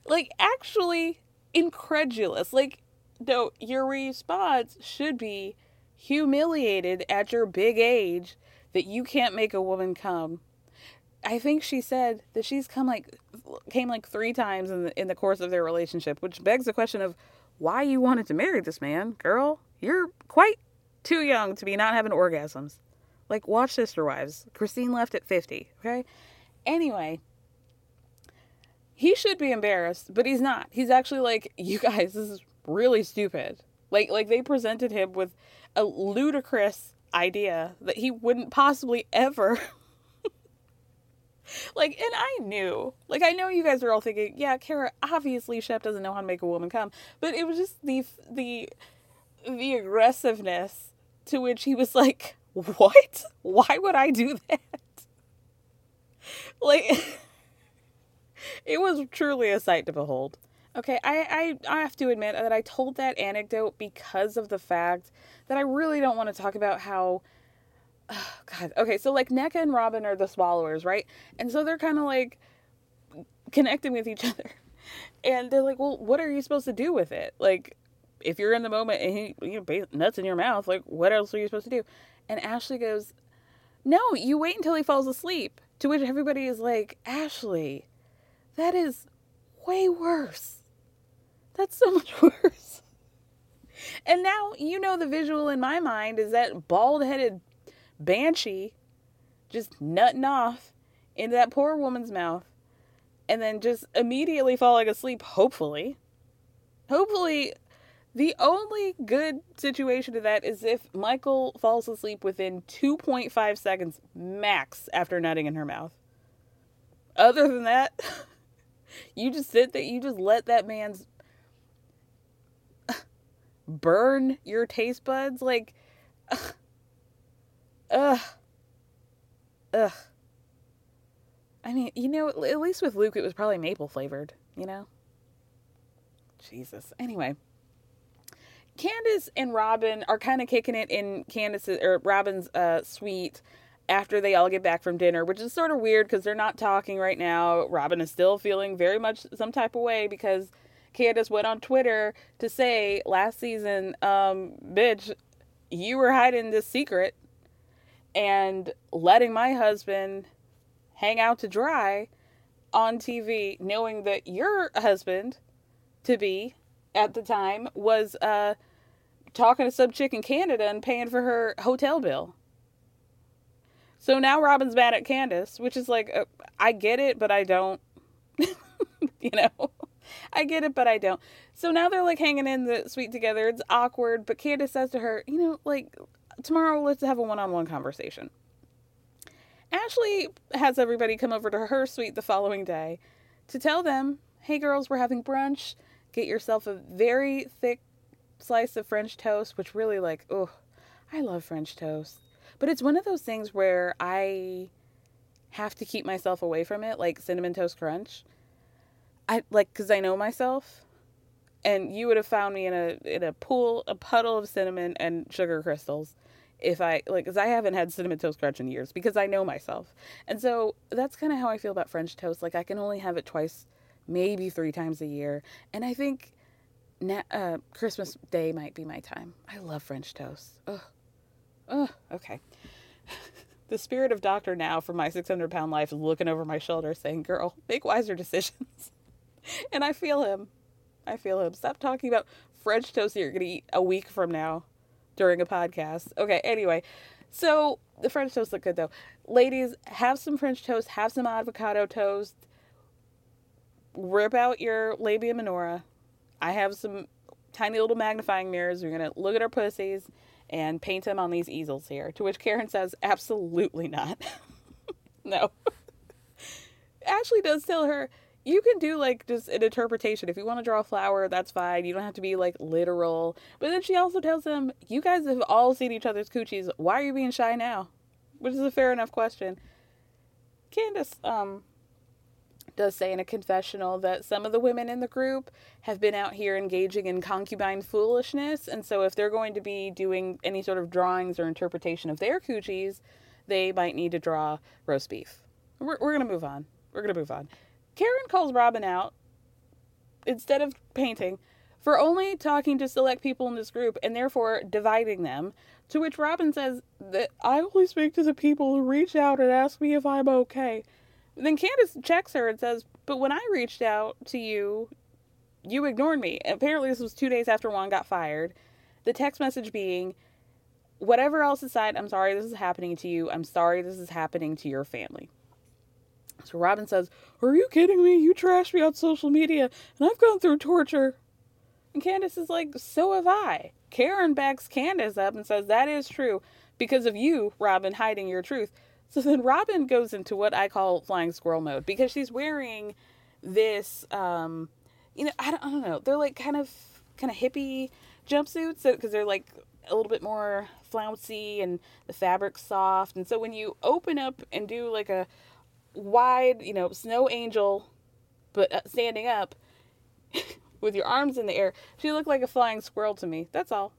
Like, actually incredulous. Like, no, your response should be humiliated at your big age that you can't make a woman come. I think she said that she's come like came like three times in the in the course of their relationship, which begs the question of why you wanted to marry this man, girl. You're quite too young to be not having orgasms. Like watch Sister Wives. Christine left at 50, okay? Anyway, he should be embarrassed, but he's not. He's actually like, [laughs] you guys, this is really stupid. Like like they presented him with a ludicrous idea that he wouldn't possibly ever [laughs] like and I knew. Like I know you guys are all thinking, yeah, Kara, obviously Shep doesn't know how to make a woman come, but it was just the the the aggressiveness to which he was like, "What? Why would I do that?" Like [laughs] it was truly a sight to behold. Okay, I, I, I have to admit that I told that anecdote because of the fact that I really don't want to talk about how. Oh, [sighs] God. Okay, so like Nneka and Robyn are the swallowers, right? And so they're kind of like connecting with each [laughs] other. And they're like, well, what are you supposed to do with it? Like, if you're in the moment and he, you know, nuts in your mouth, like, what else are you supposed to do? And Ashley goes, no, you wait until he falls asleep. To which everybody is like, Ashley, that is way worse. That's so [laughs] much worse. And now, you know, the visual in my mind is that bald headed banshee just nutting off into that poor woman's mouth and then just immediately falling asleep, hopefully. Hopefully, the only good situation to that is if Michael falls asleep within 2.5 seconds max after nutting in her mouth. Other than that, [laughs] you just sit there, you just let that man's [laughs] burn your taste buds like [laughs] ugh ugh. I mean, you know, at least with Luke, it was probably maple flavored, you know? Jesus. Anyway, Candace and Robyn are kind of kicking it in Candace's or Robyn's uh, suite after they all get back from dinner, which is sort of weird because they're not talking right now. Robyn is still feeling very much some type of way because Candace went on Twitter to say last season, um, bitch, you were hiding this secret and letting my husband hang out to dry on TV, knowing that your husband to be at the time was uh, talking to some chick in Canada and paying for her hotel bill. So now Robyn's mad at Candace, which is like, uh, I get it, but I don't. [laughs] you know? I get it, but I don't. So now they're like hanging in the suite together. It's awkward, but Candace says to her, you know, like tomorrow let's have a one-on-one conversation. Ashley has everybody come over to her suite the following day to tell them, "Hey girls, we're having brunch. Get yourself a very thick slice of French toast, which really like, oh, I love French toast. But it's one of those things where I have to keep myself away from it, like cinnamon toast crunch I like because I know myself, and you would have found me in a in a pool, a puddle of cinnamon and sugar crystals, if I like, because I haven't had cinnamon toast crunch in years because I know myself, and so that's kind of how I feel about French toast. Like I can only have it twice, maybe three times a year, and I think. Na- uh, Christmas Day might be my time. I love French toast. Ugh. Ugh. Okay. [laughs] the spirit of Doctor Now from my 600 pound life is looking over my shoulder saying, Girl, make wiser decisions. [laughs] and I feel him. I feel him. Stop talking about French toast that you're going to eat a week from now during a podcast. Okay, anyway. So the French toast look good though. Ladies, have some French toast, have some avocado toast. Rip out your labia minora. I have some tiny little magnifying mirrors. We're to look at our pussies and paint them on these easels here. To which Karen says, absolutely not. [laughs] no. [laughs] Ashley does tell her, you can do like just an interpretation. If you want to draw a flower, that's fine. You don't have to be like literal. But then she also tells them, you guys have all seen each other's coochies. Why are you being shy now? Which is a fair enough question. Candace, um, does say in a confessional that some of the women in the group have been out here engaging in concubine foolishness. And so, if they're going to be doing any sort of drawings or interpretation of their coochies, they might need to draw roast beef. We're, we're going to move on. We're going to move on. Karen calls Robyn out instead of painting for only talking to select people in this group and therefore dividing them. To which Robyn says that I only speak to the people who reach out and ask me if I'm okay. Then Candace checks her and says, But when I reached out to you, you ignored me. Apparently, this was two days after Juan got fired. The text message being, Whatever else aside, I'm sorry this is happening to you. I'm sorry this is happening to your family. So Robyn says, Are you kidding me? You trashed me on social media, and I've gone through torture. And Candace is like, So have I. Karen backs Candace up and says, That is true because of you, Robyn, hiding your truth. So then Robyn goes into what I call flying squirrel mode because she's wearing this, um, you know, I don't, I don't know. They're like kind of kind of hippie jumpsuits because they're like a little bit more flouncy and the fabric's soft. And so when you open up and do like a wide, you know, snow angel, but uh, standing up [laughs] with your arms in the air, she looked like a flying squirrel to me. That's all.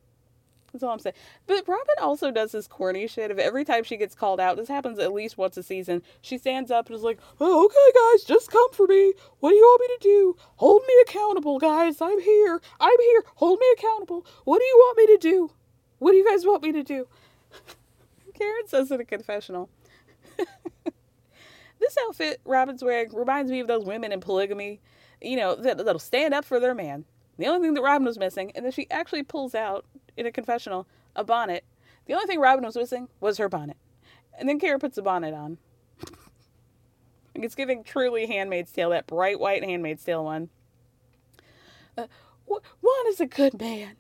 That's all I'm saying. But Robyn also does this corny shit of every time she gets called out, this happens at least once a season, she stands up and is like, oh, okay, guys, just come for me. What do you want me to do? Hold me accountable, guys. I'm here. I'm here. Hold me accountable. What do you want me to do? What do you guys want me to do? [laughs] Karen says in a confessional. This outfit Robyn's wearing reminds me of those women in polygamy, you know, that, that'll stand up for their man. The only thing that Robyn was missing, and then she actually pulls out in a confessional a bonnet. The only thing Robyn was missing was her bonnet. And then Kara puts a bonnet on. [laughs] it's giving truly Handmaid's Tale, that bright white Handmaid's Tale one. Uh, Juan is a good man.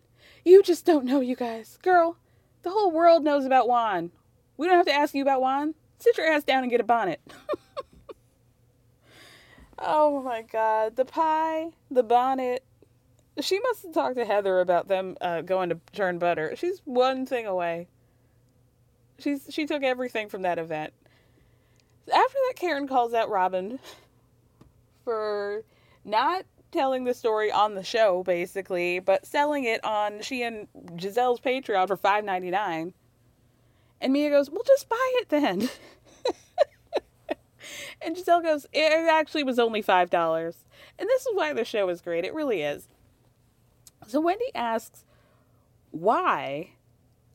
You just don't know, you guys. Girl, the whole world knows about Juan. We don't have to ask you about Juan. Sit your ass down and get a bonnet. [laughs] oh my god. The pie, the bonnet, she must have talked to Heather about them uh, going to churn butter. She's one thing away. She's she took everything from that event. After that, Karen calls out Robyn for not telling the story on the show, basically, but selling it on she and Gizelle's Patreon for five ninety nine. And Mia goes, "Well, just buy it then." [laughs] and Gizelle goes, "It actually was only five dollars." And this is why the show is great. It really is. So Wendy asks, why,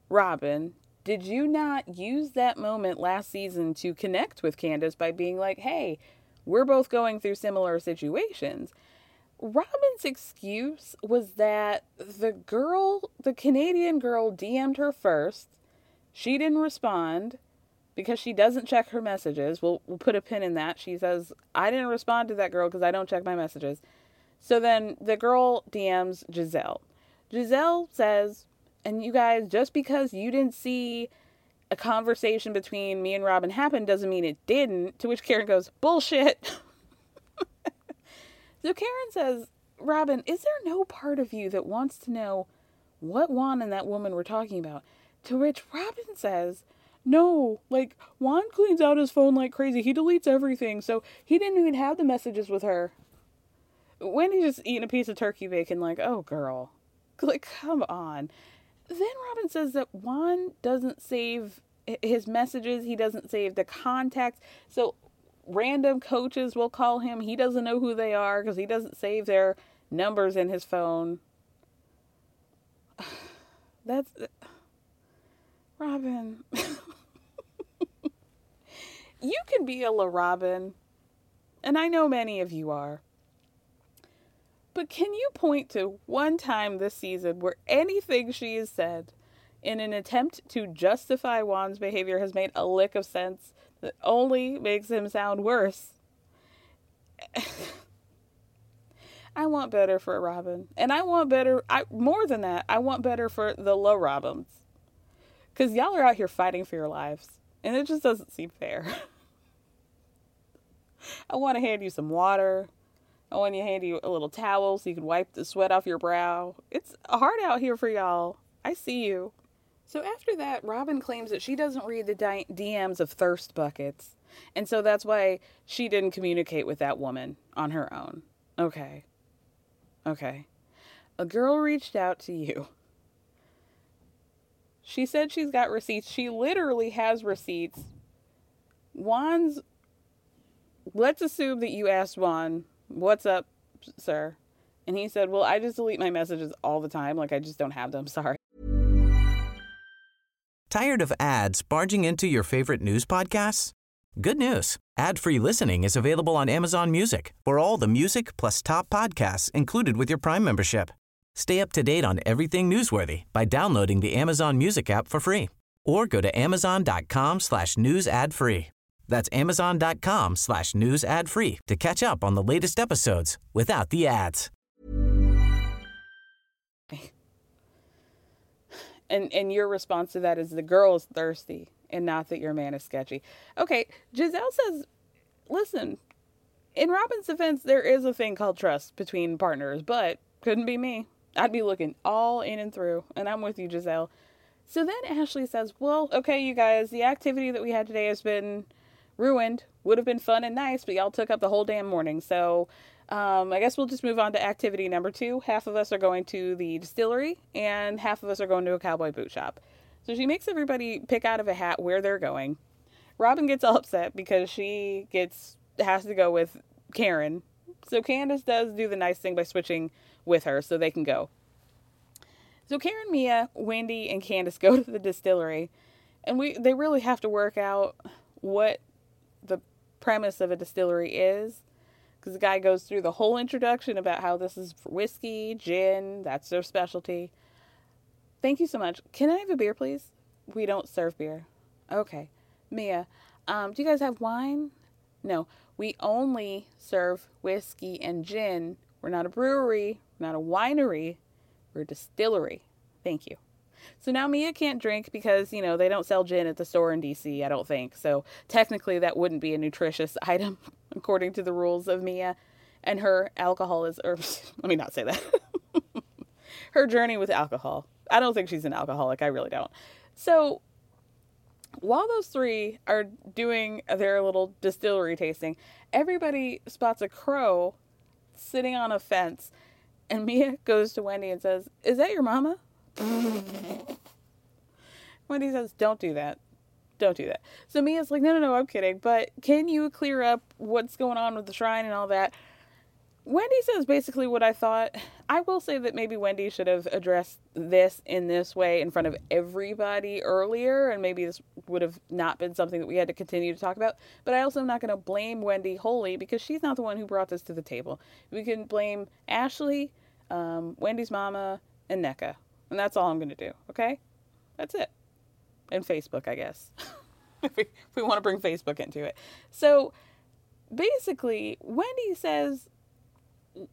Robyn, did you not use that moment last season to connect with Candace by being like, hey, we're both going through similar situations? Robyn's excuse was that the girl, the Canadian girl, DM'd her first. She didn't respond because she doesn't check her messages. We'll, we'll put a pin in that. She says, I didn't respond to that girl because I don't check my messages. So then the girl DMs Gizelle. Gizelle says, and you guys, just because you didn't see a conversation between me and Robyn happen doesn't mean it didn't. To which Karen goes, bullshit. [laughs] so Karen says, Robyn, is there no part of you that wants to know what Juan and that woman were talking about? To which Robyn says, no, like Juan cleans out his phone like crazy. He deletes everything, so he didn't even have the messages with her. Wendy's just eating a piece of turkey bacon, like, oh, girl. Like, come on. Then Robyn says that Juan doesn't save his messages, he doesn't save the contacts. So random coaches will call him. He doesn't know who they are because he doesn't save their numbers in his phone. [sighs] That's. Uh, Robyn. [laughs] you can be a La Robyn, and I know many of you are. But can you point to one time this season where anything she has said in an attempt to justify Juan's behavior has made a lick of sense that only makes him sound worse? [laughs] I want better for Robyn. And I want better I more than that, I want better for the low Robyns. Cuz y'all are out here fighting for your lives, and it just doesn't seem fair. [laughs] I want to hand you some water. I want to hand you a little towel so you can wipe the sweat off your brow. It's hard out here for y'all. I see you. So after that, Robyn claims that she doesn't read the DMs of thirst buckets. And so that's why she didn't communicate with that woman on her own. Okay. Okay. A girl reached out to you. She said she's got receipts. She literally has receipts. Juan's. Let's assume that you asked Juan What's up, sir? And he said, Well, I just delete my messages all the time. Like, I just don't have them. [laughs] Sorry. Tired of ads barging into your favorite news podcasts? Good news. Ad-free listening is available on Amazon Music for all the music plus top podcasts included with your Prime membership. Stay up to date on everything newsworthy by downloading the Amazon Music app for free or go to amazon.com slash news ad free. That's amazon.com slash news ad free to catch up on the latest episodes without the ads. And and your response to that is the girl is thirsty and not that your man is sketchy. Okay, Gizelle says, listen, in Robyn's defense, there is a thing called trust between partners, but couldn't be me. I'd be looking all in and through, and I'm with you, Gizelle. So then Ashley says, Well, okay, you guys, the activity that we had today has been ruined. Would have been fun and nice, but y'all took up the whole damn morning. So um, I guess we'll just move on to activity number two. Half of us are going to the distillery, and half of us are going to a cowboy boot shop. So she makes everybody pick out of a hat where they're going. Robyn gets all upset because she gets has to go with Karen. So Candace does do the nice thing by switching with her so they can go. So Karen, Mia, Wendy, and Candace [laughs] go to the distillery, and we they really have to work out what premise of a distillery is because the guy goes through the whole introduction about how this is for whiskey, gin, that's their specialty. Thank you so much. Can I have a beer, please? We don't serve beer. Okay. Mia, um, do you guys have wine? No, we only serve whiskey and gin. We're not a brewery, we're not a winery, we're a distillery. Thank you. So now Mia can't drink because, you know, they don't sell gin at the store in DC, I don't think. So technically that wouldn't be a nutritious [laughs] item according to the rules of Mia and her alcoholism or [laughs] let me not say that. [laughs] her journey with alcohol. I don't think she's an alcoholic. I really don't. So while those three are doing their little distillery tasting, everybody spots a crow sitting on a fence. And Mia goes to Wendy and says, Is that your mama? [laughs] Wendy says, Don't do that. Don't do that. So Mia's like, No, no, no, I'm kidding. But can you clear up what's going on with the shrine and all that? Wendy says basically what I thought. I will say that maybe Wendy should have addressed this in this way in front of everybody earlier, and maybe this would have not been something that we had to continue to talk about. But I also am not going to blame Wendy wholly because she's not the one who brought this to the table. We can blame Ashley, um, Wendy's mama, and Nneka. And that's all I'm going to do, okay? That's it. And Facebook, I guess. [laughs] if, we, if we want to bring Facebook into it. So basically, Wendy says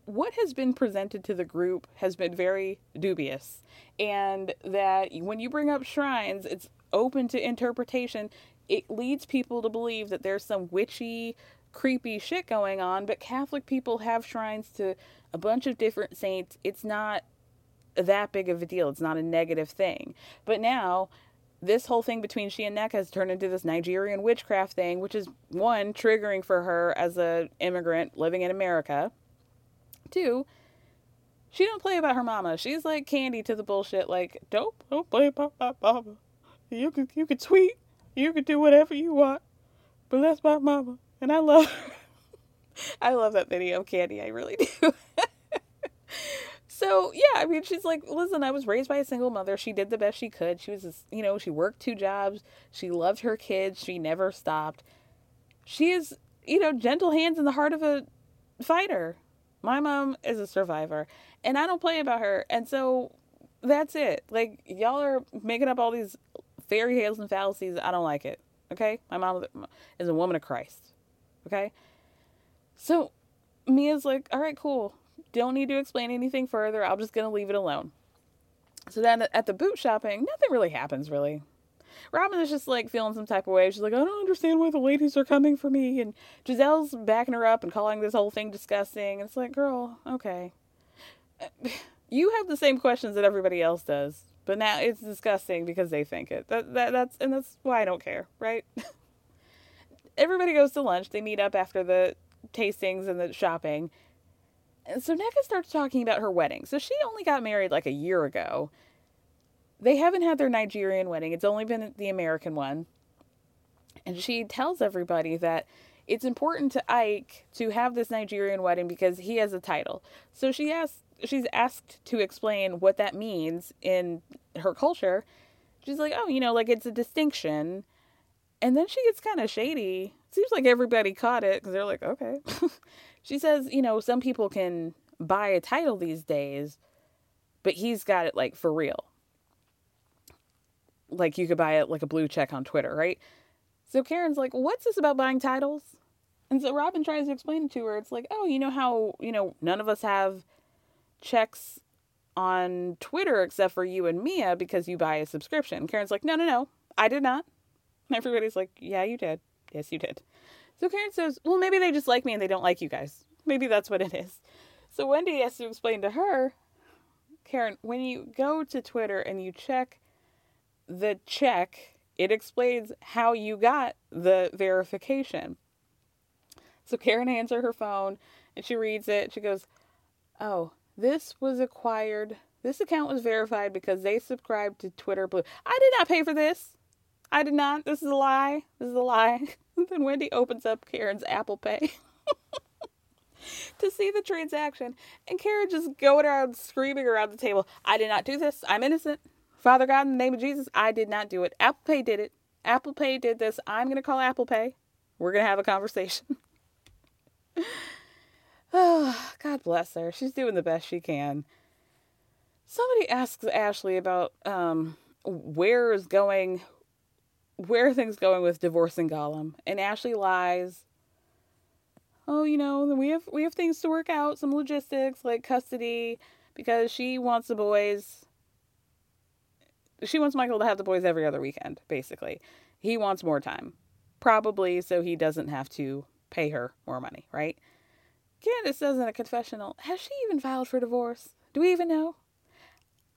what has been presented to the group has been very dubious. And that when you bring up shrines, it's open to interpretation. It leads people to believe that there's some witchy, creepy shit going on, but Catholic people have shrines to a bunch of different saints. It's not that big of a deal. It's not a negative thing. But now, this whole thing between she and Nneka has turned into this Nigerian witchcraft thing, which is one triggering for her as a immigrant living in America. Two, she don't play about her mama. She's like candy to the bullshit. Like, don't don't play about my mama. You can you can tweet, you can do whatever you want, but that's my mama, and I love her. [laughs] I love that video of Candy. I really [laughs] do. So yeah, I mean, she's like, listen, I was raised by a single mother. She did the best she could. She was, just, you know, she worked two jobs. She loved her kids. She never stopped. She is, you know, gentle hands in the heart of a fighter. My mom is a survivor, and I don't play about her. And so that's it. Like y'all are making up all these fairy tales and fallacies. I don't like it. Okay, my mom is a woman of Christ. Okay, so Mia's like, all right, cool. Don't need to explain anything further. I'm just gonna leave it alone. So then at the boot shopping, nothing really happens really. Robyn is just like feeling some type of way. She's like, I don't understand why the ladies are coming for me. And Gizelle's backing her up and calling this whole thing disgusting. It's like, girl, okay. [sighs] You have the same questions that everybody else does, but now it's disgusting because they think it. That, that that's and that's why I don't care, right? [laughs] everybody goes to lunch. They meet up after the tastings and the shopping. So Nneka starts talking about her wedding. So she only got married like a year ago. They haven't had their Nigerian wedding, it's only been the American one. And she tells everybody that it's important to Ike to have this Nigerian wedding because he has a title. So she asks she's asked to explain what that means in her culture. She's like, "Oh, you know, like it's a distinction." And then she gets kind of shady. Seems like everybody caught it because they're like, "Okay." [laughs] she says, "You know, some people can buy a title these days, but he's got it like for real. Like you could buy it like a blue check on Twitter, right?" So Karen's like, "What's this about buying titles?" And so Robyn tries to explain it to her. It's like, "Oh, you know how, you know, none of us have checks on Twitter except for you and Mia because you buy a subscription." Karen's like, "No, no, no. I did not." Everybody's like, "Yeah, you did. Yes, you did." So Karen says, "Well, maybe they just like me and they don't like you guys. Maybe that's what it is." So Wendy has to explain to her, Karen, when you go to Twitter and you check the check it explains how you got the verification. So Karen hands her her phone and she reads it. She goes, Oh, this was acquired. This account was verified because they subscribed to Twitter Blue. I did not pay for this. I did not. This is a lie. This is a lie. [laughs] then Wendy opens up Karen's Apple Pay [laughs] to see the transaction. And Karen just going around screaming around the table, I did not do this. I'm innocent. Father God, in the name of Jesus, I did not do it. Apple Pay did it. Apple Pay did this. I'm going to call Apple Pay. We're going to have a conversation. oh, [laughs] [sighs] God bless her. She's doing the best she can. Somebody asks Ashley about um, where is going, where are things going with divorcing Gollum, and Ashley lies. Oh, you know, we have we have things to work out, some logistics like custody, because she wants the boys she wants Michael to have the boys every other weekend, basically. He wants more time. Probably so he doesn't have to pay her more money, right? Candace says in a confessional, has she even filed for divorce? Do we even know?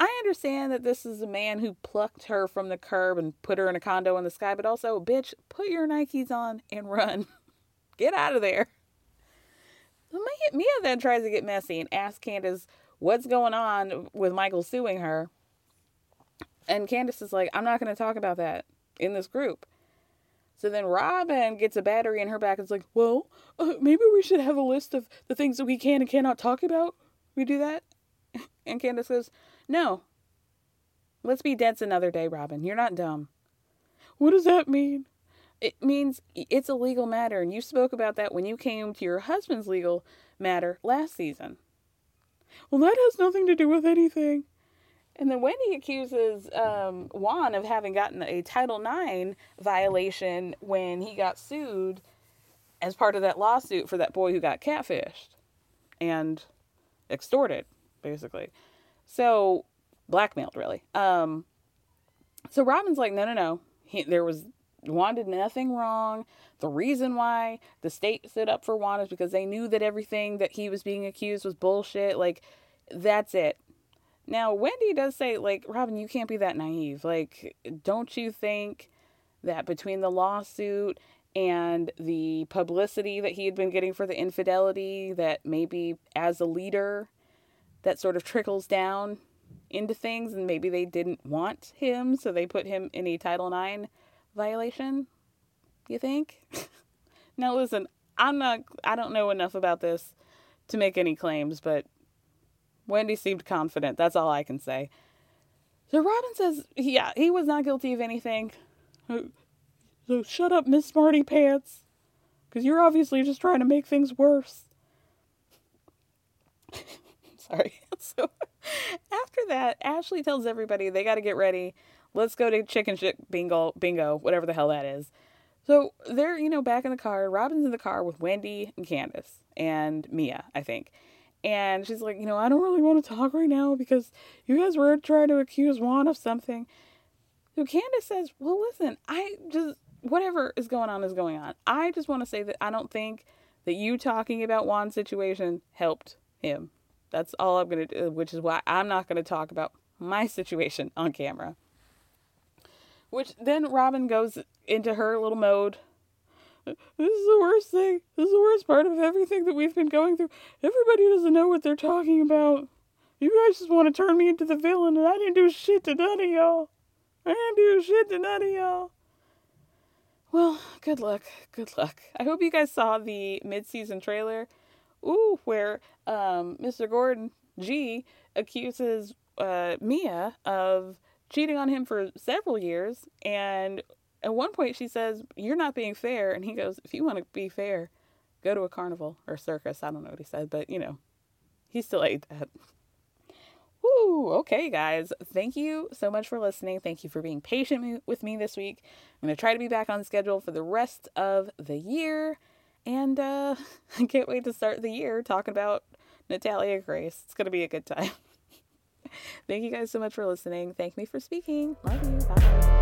I understand that this is a man who plucked her from the curb and put her in a condo in the sky, but also, bitch, put your Nikes on and run. [laughs] get out of there. Mia then tries to get messy and asks Candace what's going on with Michael suing her. And Candace is like, I'm not going to talk about that in this group. So then Robyn gets a battery in her back and is like, well, uh, maybe we should have a list of the things that we can and cannot talk about. We do that? [laughs] And Candace goes, no. Let's be dense another day, Robyn. You're not dumb. What does that mean? It means it's a legal matter, and you spoke about that when you came to your husband's legal matter last season. Well, that has nothing to do with anything. And then Wendy accuses um, Juan of having gotten a Title IX violation when he got sued as part of that lawsuit for that boy who got catfished and extorted, basically. So, blackmailed, really. Um, so Robyn's like, no, no, no. He, there was, Juan did nothing wrong. The reason why the state stood up for Juan is because they knew that everything that he was being accused was bullshit. Like, that's it. Now, Wendy does say, like, Robyn, you can't be that naive. Like, don't you think that between the lawsuit and the publicity that he had been getting for the infidelity that maybe as a leader that sort of trickles down into things and maybe they didn't want him so they put him in a title ix violation you think? [laughs] Now listen i'm not i don't know enough about this to make any claims but wendy seemed confident that's all i can say. So robyn says yeah he was not guilty of anything. [gasps] So shut up miss smarty pants because you're obviously just trying to make things worse [laughs] sorry [laughs] so after that, Ashley tells everybody they got to get ready. Let's go to chicken shit bingo, bingo, whatever the hell that is. So they're, you know, back in the car. Robyn's in the car with Wendy and Candace and Mia, I think. And she's like, you know, I don't really want to talk right now because you guys were trying to accuse Juan of something. So Candace says, well, listen, I just, whatever is going on is going on. I just want to say that I don't think that you talking about Juan's situation helped him. That's all I'm going to do, which is why I'm not going to talk about my situation on camera. Which then Robyn goes into her little mode. This is the worst thing. This is the worst part of everything that we've been going through. Everybody doesn't know what they're talking about. You guys just want to turn me into the villain, and I didn't do shit to none of y'all. I didn't do shit to none of y'all. Well, good luck. Good luck. I hope you guys saw the mid season trailer ooh, where um, Mr. Gordon G accuses uh, Mia of cheating on him for several years. And at one point, she says, You're not being fair. And he goes, If you want to be fair, go to a carnival or circus. I don't know what he said, but you know, he still ate that. Woo! Okay, guys. Thank you so much for listening. Thank you for being patient with me this week. I'm going to try to be back on schedule for the rest of the year. And uh, [laughs] I can't wait to start the year talking about Natalia Grace. It's going to be a good time. [laughs] Thank you guys so much for listening. Thank me for speaking. Love you. Bye.